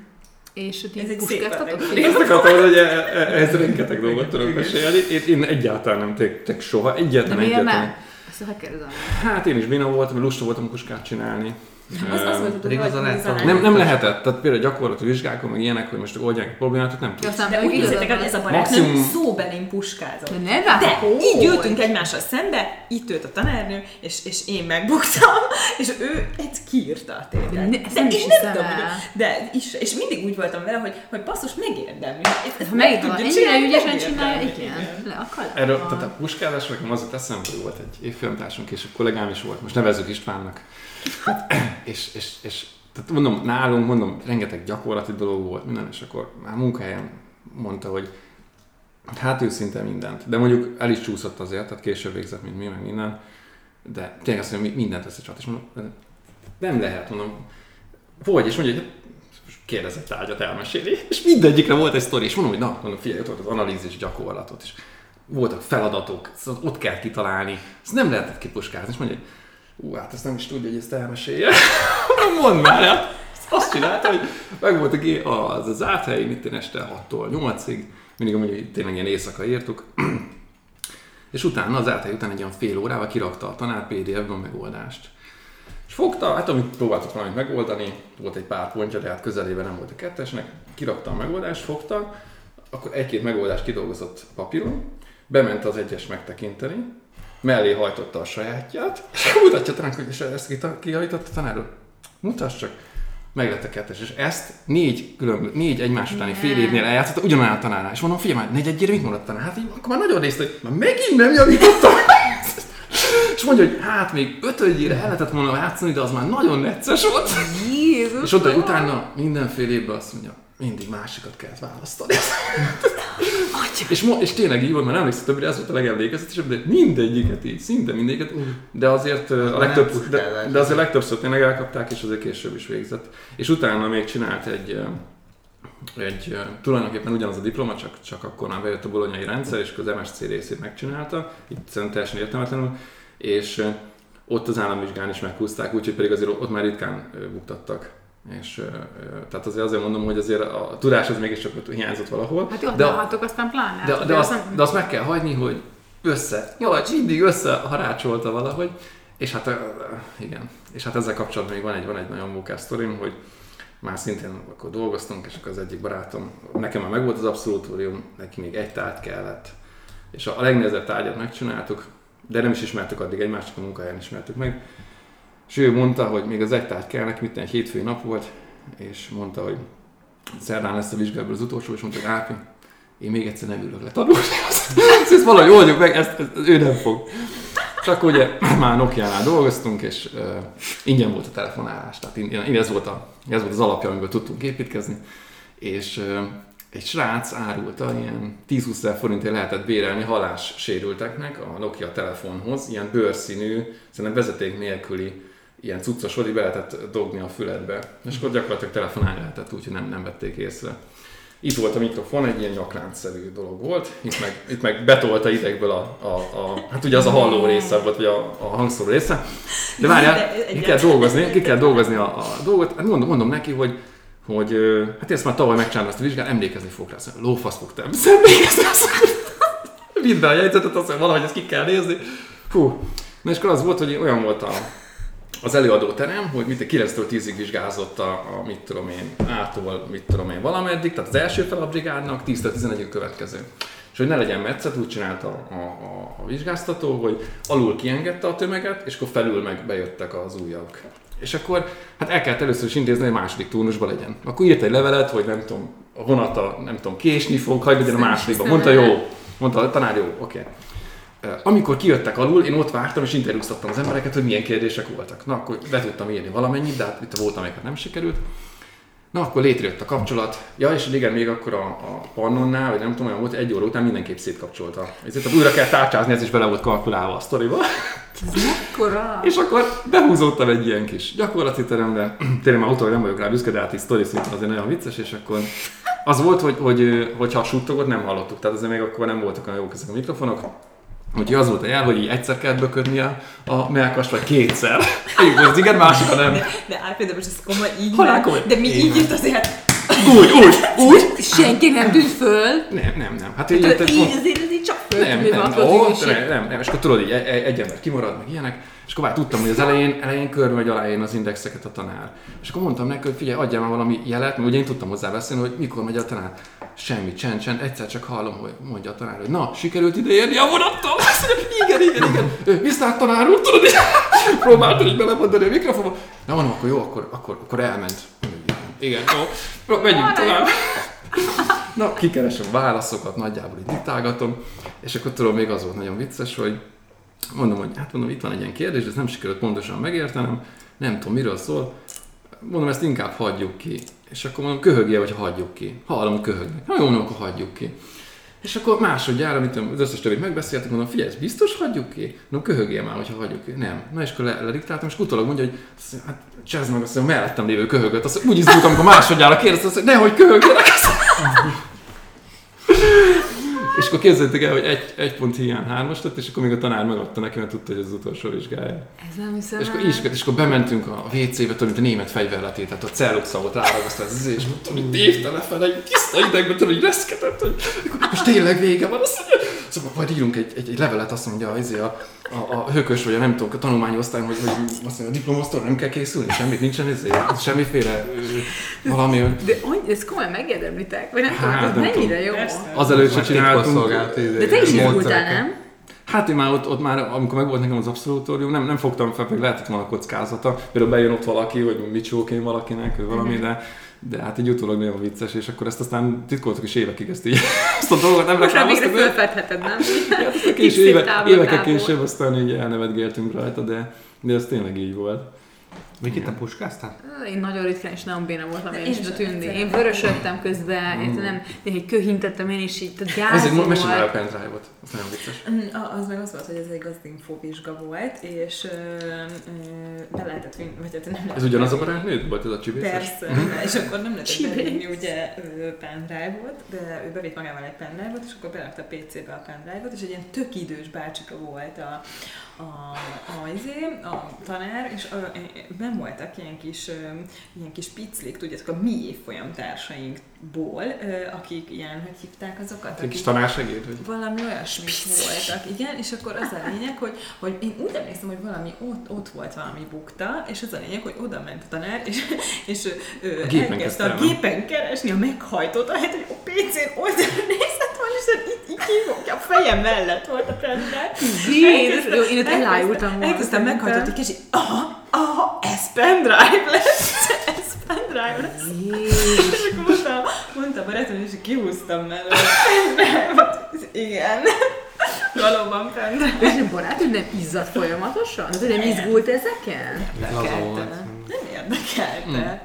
És ti Ez egy szép puskáztatok? kategória. Akartam, hogy e- e- ehhez rengeteg dolgot tudok mesélni. Én, én egyáltalán nem tettek soha, De egyáltalán egyáltalán. Ha kérdezem. Hát én is béna voltam, lusta voltam kuskát csinálni. Az, az volt, Pedig az a lehet hogy Nem, nem lehetett, tehát például gyakorlati vizsgákon, meg ilyenek, hogy most oldják a problémát, nem tudsz. Aztán De úgy nézzétek, hogy ez a barát Maximum- nem szóbelén puskázott. De ne De így ültünk egymással szembe, itt ült a tanárnő, és, és én megbuktam, és ő egy kiírta a De tételt. ne- ezt nem tudom, de is, és mindig úgy voltam vele, hogy, hogy basszus megérdemli. Ha meg tudja ennyire csinálni, ügyesen csinálja, igen. Le a. Erről, tehát a puskázás nekem az jut eszembe, hogy volt egy évfilmtársunk, és a kollégám is volt, most nevezzük Istvánnak. És, és, és tehát mondom, nálunk, mondom, rengeteg gyakorlati dolog volt, minden, és akkor már munkahelyen mondta, hogy hát ő szinte mindent, de mondjuk el is csúszott azért, tehát később végzett, mint mi, meg minden, de tényleg azt mondja, mi- mindent összecsalt, és mondom, nem lehet, mondom, hogy, és mondja, hogy hát, kérdez egy tárgyat elmeséli, és mindegyikre volt egy sztori, és mondom, hogy na, mondom, figyelj, ott volt az analízis gyakorlatot, és voltak feladatok, szóval ott kell kitalálni, ezt nem lehetett kipuskázni, és mondja, hogy ú, hát ezt nem is tudja, hogy ezt elmesélje. Mondd már, hát azt csinálta, hogy meg volt a gé- az az áthely, mit én este 6-tól 8-ig, mindig amúgy hogy tényleg ilyen éjszaka írtuk, és utána az áthely után egy olyan fél órával kirakta a tanár PDF-ben a megoldást. És fogta, hát amit próbáltuk valamit megoldani, volt egy pár pontja, de hát közelében nem volt a kettesnek, kirakta a megoldást, fogta, akkor egy-két megoldást kidolgozott papíron, bement az egyes megtekinteni, mellé hajtotta a sajátját, és mutatja tanár, hogy ezt kijavította a tanár. Mutass csak. Meg lett a kettes, és ezt négy, külön, négy egymás utáni fél évnél eljátszotta ugyanolyan a tanárnál. És mondom, figyelj már, négyedjére mit mondott a tanár? Hát így, akkor már nagyon nézte, hogy már megint nem javítottam. és mondja, hogy hát még ötödjére el lehetett volna játszani, de az már nagyon necces volt. Jézus! És ott, hogy utána mindenféle évben azt mondja, mindig másikat kellett választani. és, mo- és tényleg így volt, mert nem emlékszem többire, ez volt a legemlékezetesebb, de mindegyiket így, szinte mindegyiket, de azért a legtöbb, de, de azért legtöbbször tényleg elkapták, és azért később is végzett. És utána még csinált egy, egy tulajdonképpen ugyanaz a diploma, csak, csak akkor már bejött a bolonyai rendszer, és akkor az MSC részét megcsinálta, itt szerintem teljesen értelmetlenül, és ott az államvizsgán is meghúzták, úgyhogy pedig azért ott már ritkán buktattak. És tehát azért azért mondom, hogy azért a tudás az mégiscsak ott hiányzott valahol. Hát jó, de, de állhatok aztán pláne. de, Hát, de, azt, de azt meg kell hagyni, hogy össze, jó, mindig összeharácsolta valahogy, és hát igen, és hát ezzel kapcsolatban még van egy, van egy nagyon mókás sztorim, hogy már szintén akkor dolgoztunk, és akkor az egyik barátom, nekem már megvolt az abszolútórium, neki még egy tárgy kellett, és a, a legnehezebb tárgyat megcsináltuk, de nem is ismertük addig egymást, csak a munkahelyen ismertük meg, és ő mondta, hogy még az egy tárgy kell neki, mint egy hétfői nap volt, és mondta, hogy szerdán lesz a vizsgából az utolsó, és mondta, hogy én még egyszer nem ülök le tanulni. Ezt, valahogy oldjuk meg, ezt, ezt, ő nem fog. És akkor ugye már Nokia-nál dolgoztunk, és uh, ingyen volt a telefonálás, tehát in, in, ez, volt a, ez volt az alapja, amiből tudtunk építkezni, és uh, egy srác árulta, ilyen 10-20 ezer forintért lehetett bérelni hallássérülteknek a Nokia telefonhoz, ilyen bőrszínű, szerintem vezeték nélküli ilyen cuccos oli be lehetett dogni a füledbe, és akkor gyakorlatilag telefonálni lehetett, úgyhogy nem, nem vették észre. Itt volt a mikrofon, egy ilyen nyaklánszerű dolog volt, itt meg, itt meg betolta idegből a, a, a, hát ugye az a halló része volt, vagy a, a hangszóró része. De várjál, ki kell dolgozni, ki kell dolgozni a, a dolgot. Hát mondom, mondom neki, hogy hogy hát ezt már tavaly megcsináltam ezt a vizsgát, emlékezni fog rá, mondja, lófasz fog te emlékezni, Vidd be a jegyzetet, azt mondja, valahogy ezt ki kell nézni. Hú. Na és akkor az volt, hogy olyan volt a, az előadóterem, hogy mit 9-től 10-ig vizsgázott a, a mit tudom én, A-tól mit tudom én valameddig, tehát az első fel a brigádnak, 10-től 11-ig a következő. És hogy ne legyen metszet, úgy csinálta a, a, a vizsgáztató, hogy alul kiengedte a tömeget, és akkor felül meg bejöttek az újabbak. És akkor hát el kellett először is intézni, hogy a második turnusban legyen. Akkor írt egy levelet, hogy nem tudom, a vonata, nem tudom, késni fog, hagyd legyen a másodikban. Mondta jó, mondta a tanár jó, oké. Okay. Amikor kijöttek alul, én ott vártam és interjúztattam az embereket, hogy milyen kérdések voltak. Na, akkor be tudtam írni valamennyit, de hát itt volt, amiket nem sikerült. Na, akkor létrejött a kapcsolat. Ja, és igen, még akkor a, a pannonnál, vagy nem tudom, olyan volt, egy óra után mindenképp szétkapcsolta. Ezért újra kell tárcsázni, ez is bele volt kalkulálva a sztoriba. Mekkora? És akkor behúzódtam egy ilyen kis gyakorlati terembe. Tényleg már utólag nem vagyok rá büszke, de hát így sztori szinten azért nagyon vicces, és akkor az volt, hogy, hogy, hogyha suttogott, nem hallottuk. Tehát azért még akkor nem voltak olyan jók ezek a mikrofonok. Úgyhogy az volt a jel, hogy így egyszer kell böködnie a melkast, vagy kétszer. Egyik az igen, másik a nem. De de most ez komoly így Halál komoly. De mi így itt azért... Úgy, úgy, úgy. Senki nem tűnt föl. Nem, nem, nem. Hát így, Tudod, így azért ez így csak föl. nem, nem, ó, az nem, nem, nem, és akkor tudod, így egy, egy ember kimarad, meg ilyenek, És akkor már tudtam, hogy az elején, elején körbe vagy aláírni az indexeket a tanár. És akkor mondtam neki, hogy figyelj, adjál már valami jelet, mert ugye én tudtam hozzá beszélni, hogy mikor megy a tanár. Semmi, csend, csend, egyszer csak hallom, hogy mondja a tanár, hogy na, sikerült ide érni a vonattal. Azt mondja, igen, igen, igen. Viszlát tanár úr, tudod, így próbáltam így belemondani a mikrofonba. Na mondom, akkor jó, akkor, akkor, akkor elment. Igen, jó, menjünk tovább. Na, kikeresem a válaszokat, nagyjából így diktálgatom, és akkor tudom, még az volt nagyon vicces, hogy mondom, hogy hát mondom, itt van egy ilyen kérdés, de ezt nem sikerült pontosan megértenem, nem tudom, miről szól, mondom, ezt inkább hagyjuk ki. És akkor mondom, köhögje, vagy hagyjuk ki. Hallom, köhögnek. Na jó, mondom, akkor hagyjuk ki. És akkor másodjára, amit az összes többit megbeszéltük, mondom, figyelj, biztos hagyjuk ki? No, köhögjél már, hogyha hagyjuk ki. Nem. Na és akkor le, lediktáltam, és utólag mondja, hogy hát csezd meg, azt mondja, mellettem lévő köhögött. Azt úgy izgultam, amikor másodjára kérdezte, mondja, nehogy köhögjenek. És akkor képzeljétek el, hogy egy, egy pont hiány hármas lett, és akkor még a tanár megadta neki, mert tudta, hogy ez az utolsó vizsgája. Ez nem hiszem És akkor, is, és akkor bementünk a WC-be, tudod, mint a német fegyverleté, tehát a celluxa volt ráragasztva ez az és tudod, hogy évte lefelé, egy tiszta idegben, tudod, hogy reszketett, hogy akkor most tényleg vége van, azt mondja, szóval majd írunk egy, egy, egy levelet, azt mondja izé, a, a, a hökös, vagy a nem tudom, a tanulmányi osztály, hogy, hogy azt mondja, a diplomasztal nem kell készülni, semmit nincsen, izé, semmiféle valami, De hogy, ezt komolyan megérdemlitek? Vagy nem Hát, tudom, nem ez mennyire tudom. jó? Azelőtt se csináltunk. Titkosszolgálati De te is izgultál, nem? Hát én már ott, ott már, amikor megvolt nekem az abszolútórium, nem, nem fogtam fel, meg lehetett volna kockázata. Például bejön ott valaki, hogy mit csók én valakinek, vagy valami, de, de hát egy utólag nagyon vicces, és akkor ezt aztán titkoltuk is évekig ezt így. Azt a dolgot nem Most már végre fölfedheted, nem? hát aztán kis X éve, távlatából. évekkel később aztán így elnevetgéltünk rajta, de, de ez tényleg így volt. Miki, te puskáztál? Én nagyon ritkán és nagyon béna voltam én Én is, a tündi. Én vörösödtem közben, én nem, néha köhintettem én is így, tehát gáz Ezért mo- mesélj már a volt. pendrive-ot, az nagyon vicces. Mm, a- Az meg az volt, hogy ez egy gazdinfóvizsga volt, és be lehetett vinni, vagy hát nem lehetett Ez ugyanaz a barátnőd volt, ez a csibészes? Persze, és akkor nem lehetett Csibész. bevinni ugye pendrive-ot, de ő bevitt magával egy pendrive-ot, és akkor berakta a PC-be a pendrive-ot, és egy ilyen tök idős bácsika volt a, a, a, izé, a tanár, és a, nem voltak ilyen kis, ilyen kis piclik, tudjátok, a mi évfolyam társainkból, akik ilyen, hogy hívták azokat? Egy kis tanársegéd, vagy? valami olyasmi voltak, igen, és akkor az a lényeg, hogy, hogy én úgy emlékszem, hogy valami ott, ott volt valami bukta, és az a lényeg, hogy oda ment a tanár, és, és ő, A gépen elkezdte kezdte a gépen keresni a meghajtót, ahelyett, hogy a PC-n oldalra nézett volna, és itt, itt kívokja, a fejem mellett volt a pendrive. Jézus, jó, én ott elájultam volna. Elkezdtem meghajtót, így kicsit, aha, aha, ez pendrive lesz, ez pendrive lesz. Jézus. És akkor mondta, mondta a barátom, és kihúztam mellőle. Igen. Valóban pendrive. És a barátod nem izzadt folyamatosan? Tehát nem izgult ezeken? Laza volt. Nem érdekelte.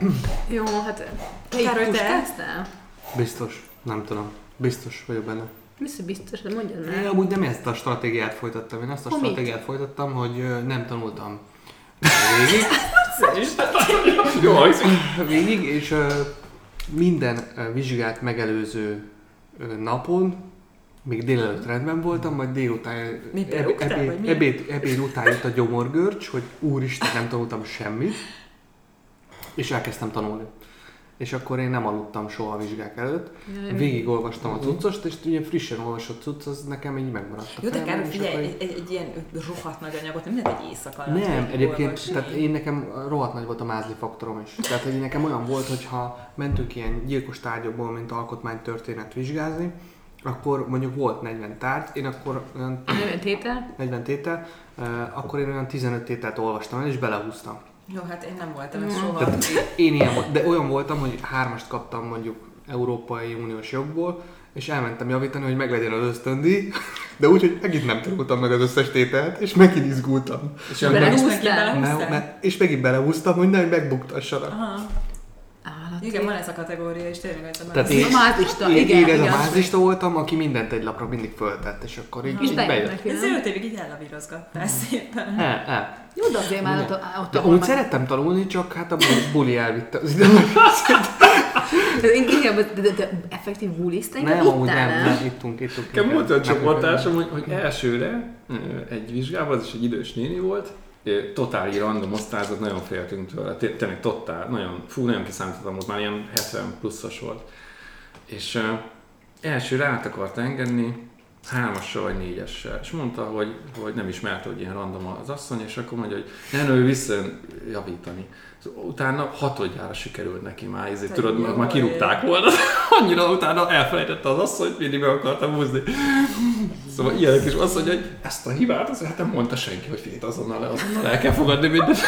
Jó, hát Károly, te? puskáztál? Biztos. Nem tudom. Biztos vagyok benne. Biztos, biztos, de mondjad Én már. amúgy nem ezt a stratégiát folytattam. Én azt a Akkor mit? stratégiát folytattam, hogy nem tanultam végig, Jó, végig és minden vizsgát megelőző napon még délelőtt rendben voltam, majd délután vagy mi? ebéd, ebéd után jött a gyomorgörcs, hogy úristen, nem tanultam semmit, és elkezdtem tanulni. És akkor én nem aludtam soha a vizsgák előtt. Végig olvastam a cuccost, és ugye frissen olvasott cucc, az nekem így megmaradt a Jó, de és figyelj, egy, egy, egy ilyen rohadt nagy anyagot nem lehet egy éjszaka alatt nem, egyébként, tehát én nekem rohadt nagy volt a mázli faktorom is. Tehát, hogy nekem olyan volt, hogy ha mentünk ilyen gyilkos tárgyakból, mint alkotmánytörténet vizsgázni, akkor mondjuk volt 40 tárgy, én akkor olyan Nem tétel? 40 tétel, eh, akkor én olyan 15 tételt olvastam el, és belehúztam. Jó, hát én nem voltam ez soha. Tehát én ilyen de olyan voltam, hogy hármast kaptam mondjuk Európai Uniós jogból, és elmentem javítani, hogy meglegyen az ösztöndi, de úgy, hogy megint nem tanultam meg az összes tételt, és megint izgultam. És És ne, és megint belehúztam, hogy nehogy megbuktassanak. Aha. Igen, van ez a kategória, és tényleg ez a Tehát én- A mázista, Én, igen. én ez a igen. mázista voltam, aki mindent egy lapra mindig föltett, és akkor így, így bejött Ez öt évig így ellavírozgattál szépen. E, e. Jó, de azért már ott, ott úgy szerettem tanulni, csak hát a buli elvitte az én inkább, de, de, de effektív buliszta, inkább Nem, amúgy nem, nem, ittunk, ittunk. Nekem volt olyan Nem, csoporttársam, hogy, hogy elsőre egy vizsgában, az is egy idős néni volt, totáli random osztályzat, nagyon féltünk tőle, té- tényleg totál, nagyon, fú, nagyon kiszámítottam, ott már ilyen 70 pluszos volt. És uh, elsőre át akart engedni, hármassal vagy négyessel, és mondta, hogy, hogy nem ismerte, hogy ilyen random az asszony, és akkor mondja, hogy nem, ő vissza javítani. Utána hatodjára sikerült neki már, ezért Te tudod, jó már kirúgták volna. Annyira utána elfelejtette az asszonyt, mindig meg akartam húzni. Szóval ilyenek is azt mondja, hogy ezt a hibát, azért hát nem mondta senki, hogy figyelj, azonnal, le, azonnal el kell fogadni mindent.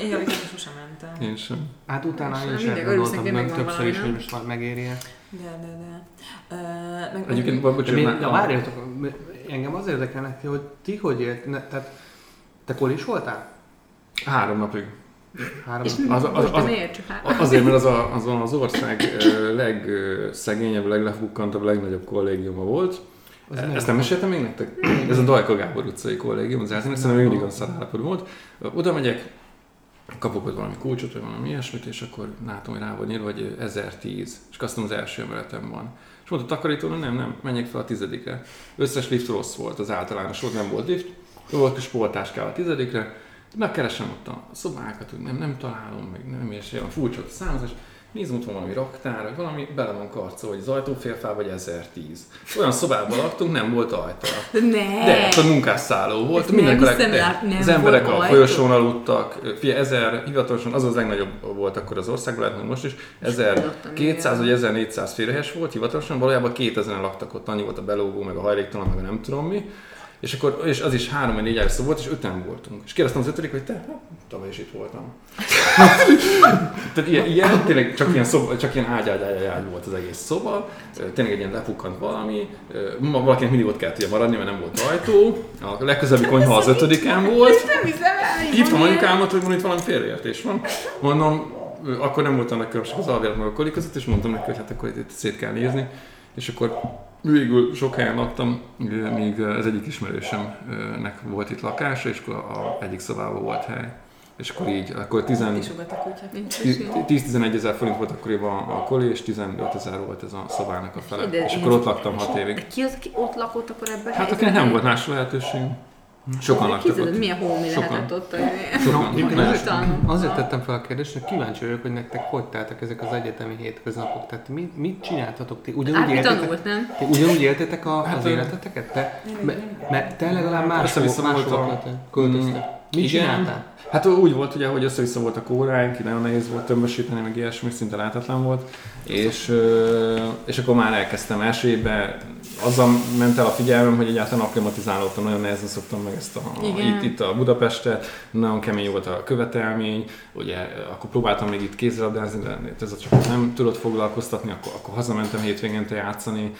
Én javítani sosem mentem. Én sem. Hát utána És én is elgondoltam meg többször is, hogy most már megéri-e. De, de, de. Uh, meg, Egyébként, meg, bocsánat, na, várjatok, engem az érdekelne, hogy ti hogy élt, ne, tehát te kolis voltál? három napig. Három És Az- az- az- miért csak hát? Azért, mert az a, az, a- az ország legszegényebb, leglefukkantabb, legnagyobb kollégiuma volt. Az Ezt nem meséltem még nektek? Ez a Dajka Gábor utcai kollégium, az elszínek, szerintem mindig a szarállapotban volt. Oda megyek, kapok ott valami kulcsot, vagy valami ilyesmit, és akkor látom, hogy rá volt írva, hogy 1010, és azt mondom, az első emeletem van. És mondta a takarító, nem, nem, menjek fel a tizedikre. Összes lift rossz volt, az általános volt, nem volt lift. Volt kis sportáskával a tizedikre. Megkeresem ott a szobákat, hogy nem, nem találom, meg nem és olyan furcsa a számozás. Nézem, ott van valami raktár, vagy valami bele van karcolva, hogy az ajtófélfá vagy 1010. Olyan szobában laktunk, nem volt ajtó. Ne! De ez a munkásszálló volt, Ezt minden nem hiszem el, nem az emberek a ajtó. folyosón aludtak, figyelj, 1000, hivatalosan az az legnagyobb volt akkor az országban, lehet, hogy most is, Hallottam, 1200 igen. vagy 1400 férjehelyes volt hivatalosan, valójában 2000 laktak ott, annyi volt a belógó, meg a hajléktalan, meg a nem tudom mi. És akkor és az is három vagy négy ágyszó volt, és öten voltunk. És kérdeztem az ötödik, hogy te, hát, tavaly is itt voltam. Tehát ilyen, ilyen, tényleg csak ilyen, szoba, csak ilyen ágy, ágy, ágy, ágy volt az egész szoba. Tényleg egy ilyen lepukkant valami. Valakinek mindig ott kellett ugye maradni, mert nem volt ajtó. A legközelebbi konyha az ötödiken volt. Nem hiszem el! Hívtam anyukámat, hogy van itt valami félreértés van. Mondom, akkor nem volt annak különbség az alvélet meg a között, és mondtam neki, hogy hát akkor itt szét kell nézni. És akkor végül sok helyen laktam, ö, míg az egyik ismerősömnek volt itt lakása, és akkor a egyik szobában volt hely. És akkor így, akkor 10 is ugat a kutya. Nincs esély. 10-11 ezer forint volt akkoriban a koli, és 15 ezer volt ez a szobának a fele. De És akkor ott laktam 6 évig. De ki az, aki ott lakott akkor ebben? Hát akinek nem volt más lehetőség. Sokan laktak Képzeld, ott. milyen hómi Sokan. lehetett ott. Sokan. Egyébként Nagyon azért, sokan. azért tettem fel a kérdést, hogy kíváncsi vagyok, hogy nektek hogy teltek ezek az egyetemi hétköznapok. Tehát mit, mit csináltatok ti? Ugyanúgy Árpi éltétek, tanult, nem? ti ugyanúgy éltétek a, Hát, az életeteket? Te, me- me- te legalább máshol, máshol költöztek- költöztek. Mit csináltál? Hát úgy volt ugye, hogy össze-vissza voltak óráink, így nagyon nehéz volt tömbösíteni, meg ilyesmi, szinte lehetetlen volt. És, és akkor már elkezdtem első évben, azzal ment el a figyelmem, hogy egyáltalán akklimatizálódtam, nagyon nehezen szoktam meg ezt a, Igen. itt, itt a Budapestet, nagyon kemény volt a követelmény, ugye akkor próbáltam még itt kézilabdázni, de ez a csak nem tudott foglalkoztatni, akkor, akkor hazamentem hétvégente játszani,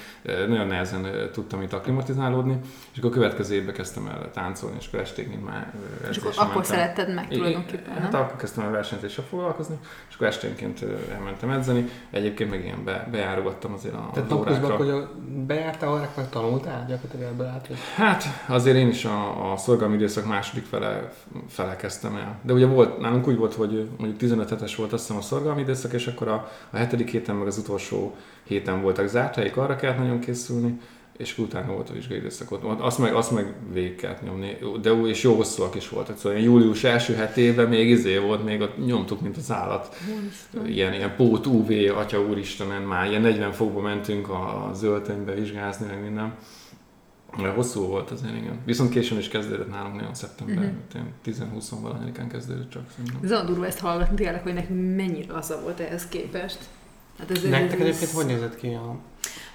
nagyon nehezen tudtam itt akklimatizálódni, és akkor a következő évben kezdtem el táncolni, és akkor esténként már És akkor, akkor szeretted meg Igen, tulajdonképpen, Hát akkor kezdtem el versenyzéssel foglalkozni, és akkor esténként elmentem edzeni. Egyébként meg ilyen be, bejárogattam azért a, Tehát napközben órákra. akkor bejártál órákra, vagy tanultál? Gyakorlatilag ebből át, hogy Hát azért én is a, a szorgalmi időszak második fele, fele kezdtem el. De ugye volt, nálunk úgy volt, hogy mondjuk 15 hetes volt azt hiszem a szorgalmi időszak, és akkor a, a hetedik héten meg az utolsó héten voltak zárt arra kellett nagyon készülni, és utána volt a vizsgai időszak ott. Azt meg, azt meg végig kellett nyomni, de úgy, és jó hosszúak is voltak. Szóval ilyen július első hetében még izé volt, még ott nyomtuk, mint az állat. Ilyen, ilyen pót UV, atya úristenen, már ilyen 40 fokba mentünk a, zöldtönybe vizsgázni, meg minden. Mert hosszú volt azért, igen. Viszont későn is kezdődött nálunk nagyon szeptember, mm-hmm. 10-20 valahányikán kezdődött csak szerintem. Ez olyan durva ezt hallgatni tényleg, hogy nekünk mennyire laza volt ehhez képest. Hát ez, Nektek ez- egyébként hogy nézett ki a,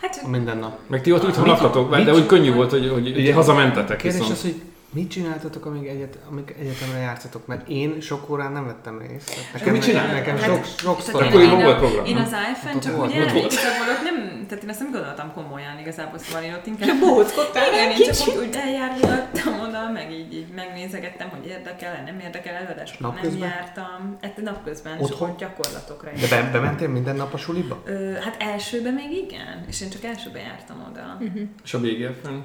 Hát, a minden Meg ti ott úgy laktatok, de úgy könnyű volt, hogy, hogy Ugye, hazamentetek Kérdés viszont. az, hogy mit csináltatok, amíg, egyet, amíg egyetemre játszatok? Mert én sok órán nem vettem részt. Nekem, mit csináltál? Nekem Hát, sok, sok. Akkoriban én, volt a- Én az iPhone, Ott csak volt. igazából ott nem, tehát én ezt nem gondoltam komolyan igazából, szóval én ott inkább... Csak bohóckodtál Igen, egy én csak kicsit. úgy, úgy eljárgattam oda, meg így, így megnézegettem, hogy érdekel nem érdekel, előadásokra nem Napközben? jártam. Hát napközben, Otthon? akkor gyakorlatokra De be, bementél minden nap a suliba? Ö, hát elsőben még igen, és én csak elsőben jártam oda. És a BGF-en?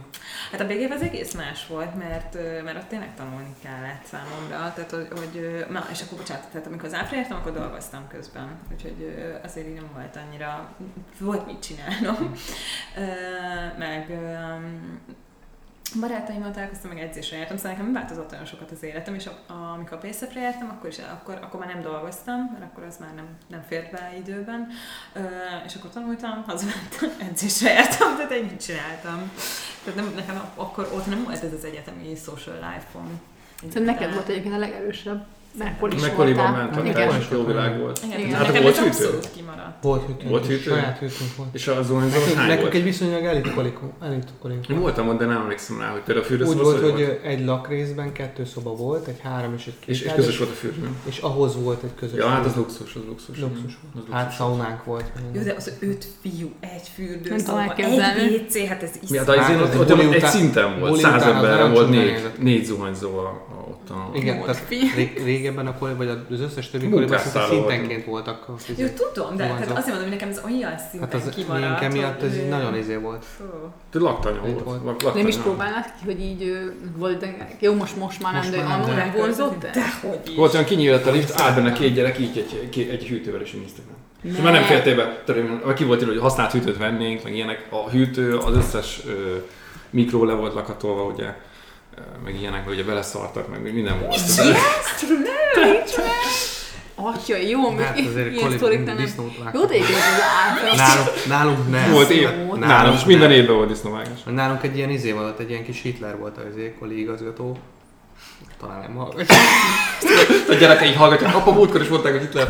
Hát a BGF az egész más volt, mert, mert ott tényleg tanulni kellett számomra, tehát hogy, hogy na, és akkor bocsánat, tehát amikor az áfra jártam, akkor dolgoztam közben, úgyhogy azért így nem volt annyira, volt mit csinálnom. Meg barátaimmal találkoztam, meg edzésre jártam, szóval nekem változott olyan sokat az életem, és amikor a PSF-re jártam, akkor, is, akkor, akkor már nem dolgoztam, mert akkor az már nem, nem fért be időben, és akkor tanultam, hazamentem, edzésre jártam, tehát ennyit csináltam. Tehát nem, nekem akkor ott nem volt ez az egyetemi social life-om. Szerintem neked volt egyébként a legerősebb. Mekkor is Mekkoriban voltál. ment, Igen. akkor is jó világ volt. Igen. Hát nekem volt hűtő? kimaradt. Volt hűtőnk. Volt hűtő? Saját hűtőnk volt. És az zuhanyzó Nekünk, hány nekünk egy viszonylag elitkolikunk. elitkolikunk. Én voltam ott, de nem emlékszem rá, hogy például a fürdőszoba Úgy volt, hogy egy lakrészben kettő szoba volt, egy három és egy két. És, közös volt a fürdő. És ahhoz volt egy közös. Ja, hát az luxus, az luxus. luxus. Hát szaunánk volt. Jó, de az öt fiú, egy fürdő, Nem tudom elképzelni. egy WC, hát ez Mi, is. én az ott, egy szinten volt, száz emberre volt négy, zuhanyzó ott a... Igen, Volt tehát régebben a koli, vagy az összes többi koliban szinte szintenként voltak. Jó, tudom, de tehát azért mondom, hogy nekem ez olyan szinten Hát az kimaradt. link emiatt ez hogy- így nagyon izé volt. De laktanya volt. volt. lak- laktanya. Nem is próbálnád ki, hogy így de jó, most, most már nem, de nem, annól de- nem vonzott el? Dehogy is. Volt olyan kinyílt a lift, állt benne két gyerek, így egy, egy, egy hűtővel is. És Ne. már nem fértél be, tehát ki volt írva, hogy használt hűtőt vennénk, meg ilyenek. A hűtő, az összes ö, mikró le volt lakatolva, ugye, meg ilyenek, hogy ugye beleszartak, meg minden volt. Atya, jó, még Hát azért ilyen sztorik nem. disznót Jó, vágtak. de egyébként az által. Nálunk, nálunk nem. Volt év, Volt. nálam is minden évben volt disznóvágás. Nálunk egy ilyen izé volt, egy ilyen kis Hitler volt az izé, koli igazgató. Talán nem hallgatja. A gyerekek így hallgatják, apa múltkor is mondták, hogy Hitler.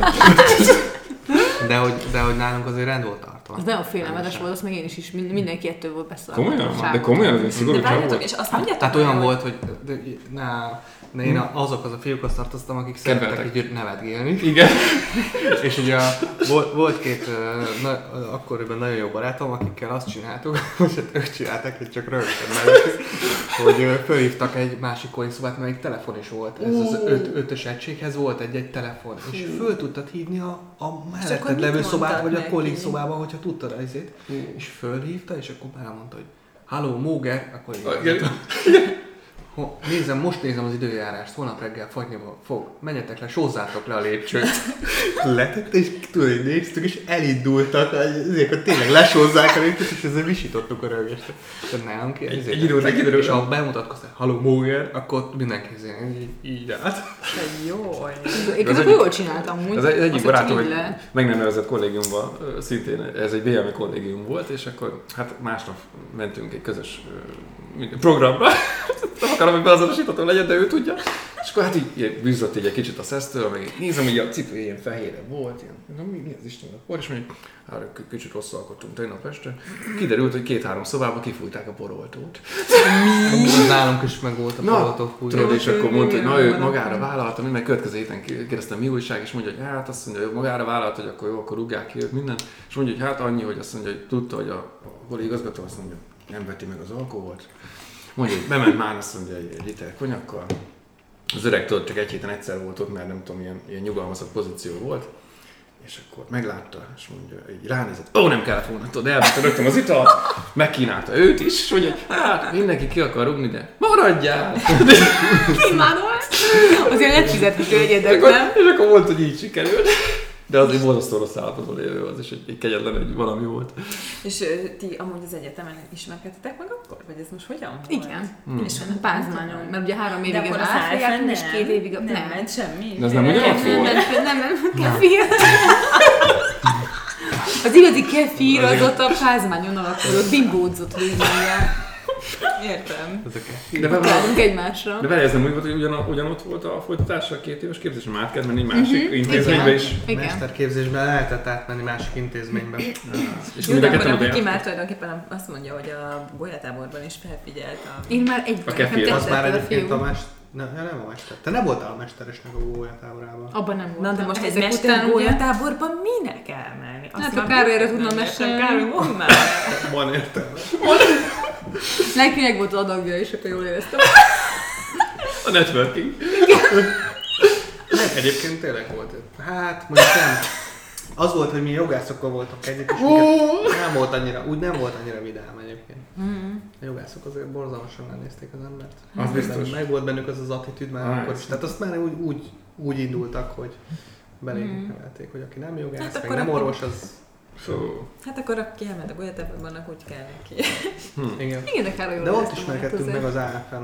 De hogy, de hogy nálunk azért rend volt tartva. Az nagyon félelmetes volt, azt meg én is, is mind- mindenki ettől volt beszarva. Komolyan? De komolyan, ez szigorú De várjatok, volt. és azt mondjátok, Tehát olyan volt, hogy de, na, de én a- azokhoz a fiúkhoz tartoztam, akik szerettek Kedveltek. így nevetgélni. Igen. És ugye a, volt, volt két na, akkoriban nagyon jó barátom, akikkel azt csináltuk, most hát ők csináltak, hogy csak rögtön nevettük, hogy fölhívtak egy másik koli szobát, melyik telefon is volt. Ez az öt, ötös egységhez volt egy-egy telefon. És föl tudtad hívni a, a melletted levő szobát, vagy a kolik szobában, hogyha tudtad az izét. És fölhívta, és akkor már mondta, hogy Halló, Móger, akkor így Igen. Ho, nézem, most nézem az időjárást, holnap reggel fagyni fog. Menjetek le, sózzátok le a lépcsőt. Letett, és tudod, hogy néztük, és elindultak, ezért, hogy tényleg lesózzák a lépcsőt, és ezzel visítottuk a rögést. Tehát nálunk Egy- egy idő után tettek, kiderül, És ha bemutatkoztál, haló Móger, akkor mindenki ezért így, így állt. Te Jó. Én Az egyik- jól csináltam úgy. Az egy- egyik azt, barátom hogy meg nem nevezett kollégiumban, ö, szintén ez egy BMI kollégium volt, és akkor hát másnap mentünk egy közös programra. akarom, hogy beazonosítható legyen, de ő tudja. És akkor hát így bűzött így egy kicsit a szesztől, meg nézem, hogy a cipő ilyen fehére volt, ilyen, na, mi, mi az Istennek volt, és mondjuk, hát kicsit rosszul alkottunk tegnap este. Kiderült, hogy két-három szobába kifújták a poroltót. Az nálunk is meg volt a úgy. Tudod, és akkor mondta, hogy na, ő magára vállalta, minden következő héten kérdeztem, mi újság, és mondja, hogy hát azt mondja, hogy magára vállalt, hogy akkor jó, akkor rúgják ki minden. És mondja, hogy hát annyi, hogy azt mondja, hogy tudta, hogy a, a holi igazgató azt mondja, nem veti meg az alkoholt. Mondja, hogy bement már, azt mondja, egy, egy liter konyakkal. Az öreg tudod, csak egy héten egyszer volt ott, mert nem tudom, ilyen, ilyen nyugalmazott pozíció volt. És akkor meglátta, és mondja, így ránézett, ó, nem kellett volna, tudod, elvette rögtön az italt, megkínálta őt is, és mondja, hát mindenki ki akar rúgni, de maradjál! Ezt. Azért nem fizethető egyedek, nem? és akkor volt, hogy így sikerült. De az egy borzasztó rossz állapotban lévő, az is egy, egy kegyetlen egy valami volt. És ti amúgy az egyetemen ismerkedtetek meg akkor? Vagy ez most hogyan volt? Igen. Hmm. És A pázmányon, mert ugye három De évig az jártunk, és nem? két évig a... Nem ment semmi? De az nem ugyanaz Nem, volt? nem, nem, nem, kefir. Az igazi kefir az ott a pázmányon alakulott, bimbódzott, hogy így mondják. Értem. Ezeket. De, Várunk egymásra. de várj, ez nem úgy volt, hogy ugyan, ugyanott volt a folytatása a két éves képzés, már át kellett menni egy másik uh-huh. intézménybe is. Igen. Mesterképzésben lehetett átmenni másik intézménybe. És Jó, mind de a akkor jártak. már tulajdonképpen azt mondja, hogy a bolyatáborban is felfigyelt a... Én már egy A kefir. Az már a egyébként a mester. Ne, nem a mester. Te nem voltál a mesteresnek a gólyatáborában. Abban nem volt. Na, de most egy mester bolyatáborban minek elmenni? Azt Hát, a Károlyra tudna mesélni. Károly, mondd már! Van értelme. Neki meg volt az adagja, és akkor jól éreztem. A networking. Nem, egyébként tényleg volt. Hát, mondjuk nem. Az volt, hogy mi jogászokkal voltak együtt, és minket nem volt annyira, úgy nem volt annyira vidám egyébként. A jogászok azért borzalmasan elnézték az embert. Az biztos. Meg volt bennük az az attitűd már Ah, akkor is. Tehát azt már úgy, úgy, úgy indultak, hogy belénk nevelték, hogy aki nem jogász, Hát meg nem orvos, az Fú. Hát akkor aki elment a Golyatában, annak úgy kell neki. Igen. Igen, de jól De ott ismerkedtünk meg az AFM.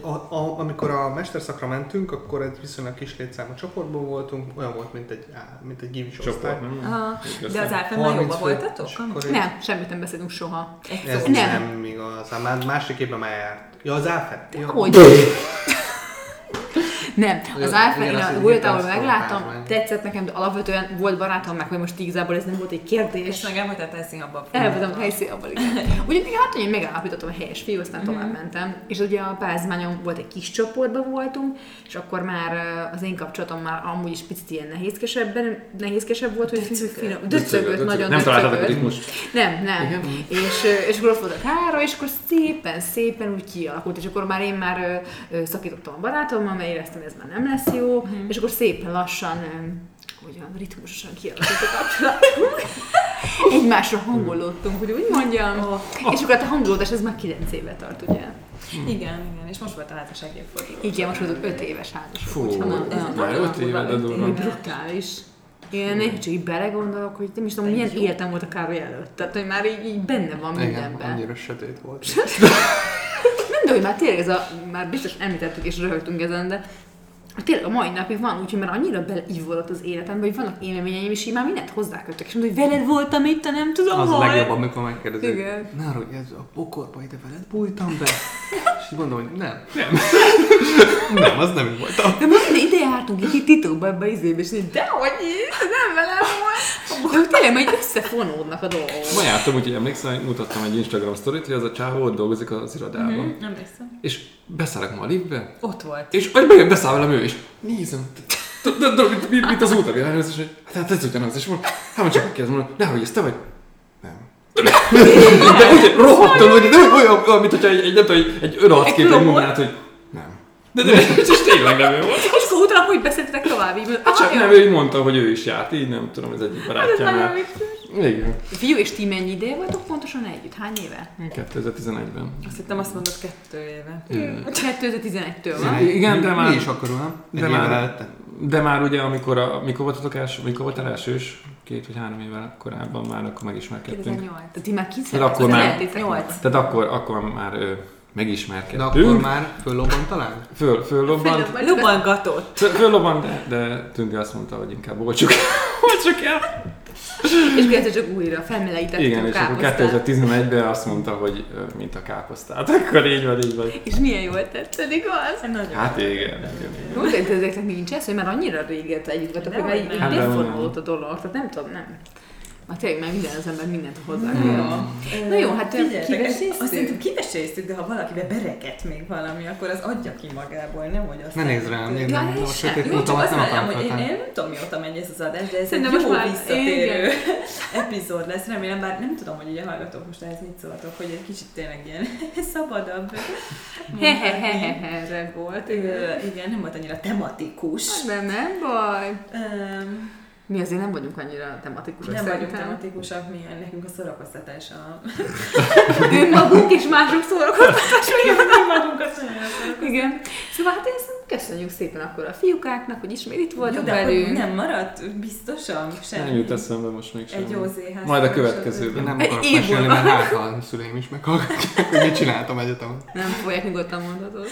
A, a, amikor a mesterszakra mentünk, akkor egy viszonylag kis létszámú csoportban voltunk, olyan volt, mint egy, mint egy gimis osztály. Csoport, nem? Aha. De az 30 jobban voltatok? így- Nem, semmit nem beszélünk soha. Egy Ez. Nem. nem, nem igaz. Már másik évben már járt. Ja, az AFM. Ja. Hogy? Nem, az Alfa, én azt a így Golyatával hirtelen megláttam, meg. tetszett nekem, de alapvetően volt barátom meg, hogy most igazából ez nem volt egy És kérdés. meg el voltál teszni abban. El voltam a helyszínabban, igen. Úgyhogy hát, hogy én megállapítottam a helyes fiú, aztán tovább mentem. És ugye a pázmányon volt egy kis csoportban voltunk, és akkor már az én kapcsolatom már amúgy is picit ilyen nehézkesebben, nehézkesebb volt, hogy finom, döcögött, nagyon Nem találtak a ritmust. Nem, nem. És, és akkor ott volt a Kára, és akkor szépen, szépen úgy kialakult, és akkor már én már szakítottam a barátommal, mert éreztem, hogy ez már nem lesz jó, és akkor szépen lassan, hogyan ritmusosan kialakult a kapcsolatunk. Egymásra hangolódtunk, hogy úgy mondjam. És akkor hát a hangolódás ez már 9 éve tart, ugye? Igen, igen. És most volt a házasság évforduló. Igen, most vagyok 5 éves házasok. Fú, na- ez na- már nagyon öt éve, de durva, brutális. Én néha csak így belegondolok, hogy nem is tudom, milyen jó. életem volt a Károly előtt. Tehát, hogy már így, így benne van Igen, mindenben. annyira sötét volt. Nem, de hogy már tényleg ez a, már biztos említettük és röhögtünk ezen, de tényleg a mai napig van, úgyhogy már annyira beleívódott az életembe, hogy vannak élményeim, és így már mindent hozzákötök, és mondom, hogy veled voltam itt, te nem tudom, Az a hol. legjobb, amikor megkérdezik. Igen. Na, hogy ez a pokorba ide veled bújtam be. És mondom, hogy nem. Nem. nem, az nem én voltam. De most ide, ide jártunk így titokba ebbe az izébe, és így, dehogy így, ez nem velem volt. De hogy tényleg majd összefonódnak a dolgok. Ma jártam, úgyhogy emlékszem, hogy mutattam egy Instagram sztorit, hogy az a csávó ott dolgozik az irodában. Nem hiszem. És beszállok ma a liftbe, Ott volt. és hogy bejön, beszáll velem ő, és nézem, tudod, mit, mit, mit az út, ami és hogy hát ez ugyanaz, és mondom, hát mondom, csak megkérdezem, mondom, nehogy ez te vagy? Nem. De úgy rohadtam, hogy de úgy olyan, mint hogyha egy, egy, nem tudom, egy, egy önarckép, egy robot. mondanád, hogy nem. De, de, és tényleg nem ő volt. És akkor utána hogy beszéltetek tovább? Így, Hát csak ah, nem, ő így mondta, hogy ő is járt, így nem tudom, ez egyik Hát barátjánál. Igen. Fiú és ti mennyi ideje voltok pontosan együtt? Hány éve? 2011-ben. Azt hittem azt mondod kettő éve. 2011-től van. Igen, de már- Mi is akkor, nem? Egy de már-. De már ugye, amikor, a, mikor voltatok első, mikor voltál elsős, két vagy három évvel korábban már akkor megismerkedtünk. 2008. Tehát ti már De akkor már- 2008. Tehát akkor, akkor már ö, De megismerkedtünk. akkor már föllobbant talán? Föl, föllobbant, Lubangatott. föl, föllobbant, de, de Tünde azt mondta, hogy inkább olcsuk, olcsuk el. És akkor csak újra felmelegítettük Igen, a és akkor káposztát. 2011-ben azt mondta, hogy mint a káposztát. Akkor így van, így van. És milyen jól tetszed, igaz? Nagyon. Hát igen, igen, igen. De ezeknek nincs ez, hogy már annyira régért együtt vagytok, hogy már így nem. így Hát, a dolog. Tehát nem tudom, nem. Már tényleg már minden az ember mindent hozzá kell. Na jó, hát kiveséztük? Azt szerintem kiveséztük, de ha valakibe beregett még valami, akkor az adja ki magából, nem hogy azt Ne nézd rám, én Ja, nem, és a sem. sötét azt nem akarom hogy én, nem tudom mióta megy ez az adás, de ez Szerintem egy most jó már- visszatérő epizód lesz. Remélem, bár nem tudom, hogy ugye a hallgatók most ehhez mit szóltok, hogy egy kicsit tényleg ilyen szabadabb. Hehehehehe volt. igen. Nem volt annyira tematikus. Nem, nem baj. Mi azért nem vagyunk annyira tematikusak Nem vagyunk tematikusak, mi nekünk a szórakoztatás a... Önmagunk és mások szórakoztatás. Mi magunkat nagyon Igen. Szóval hát én köszönjük szépen akkor a fiúkáknak, hogy ismét itt Jó, voltak de akkor velünk. nem maradt biztosan semmi. Nem jut eszembe most még Egy jó semmi. zéház. Majd a következőben. nem Egy akarok év mesélni, mert hát a szüleim is meghallgatják, hogy mit csináltam egyetemen. Nem fogják nyugodtan mondhatod.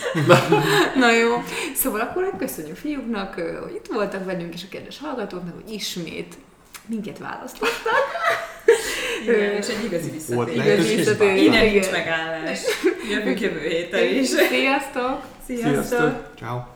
Na jó. Szóval akkor köszönjük fiúknak, hogy itt voltak velünk, és a kedves hallgatóknak, hogy ismét minket választottak. Igen, és egy igazi visszatérés. lehetőség. visszatérés. Innen Igen. nincs megállás. Jövünk jövő héten is. Sziasztok! Sziasztok! Sziasztok! Ciao.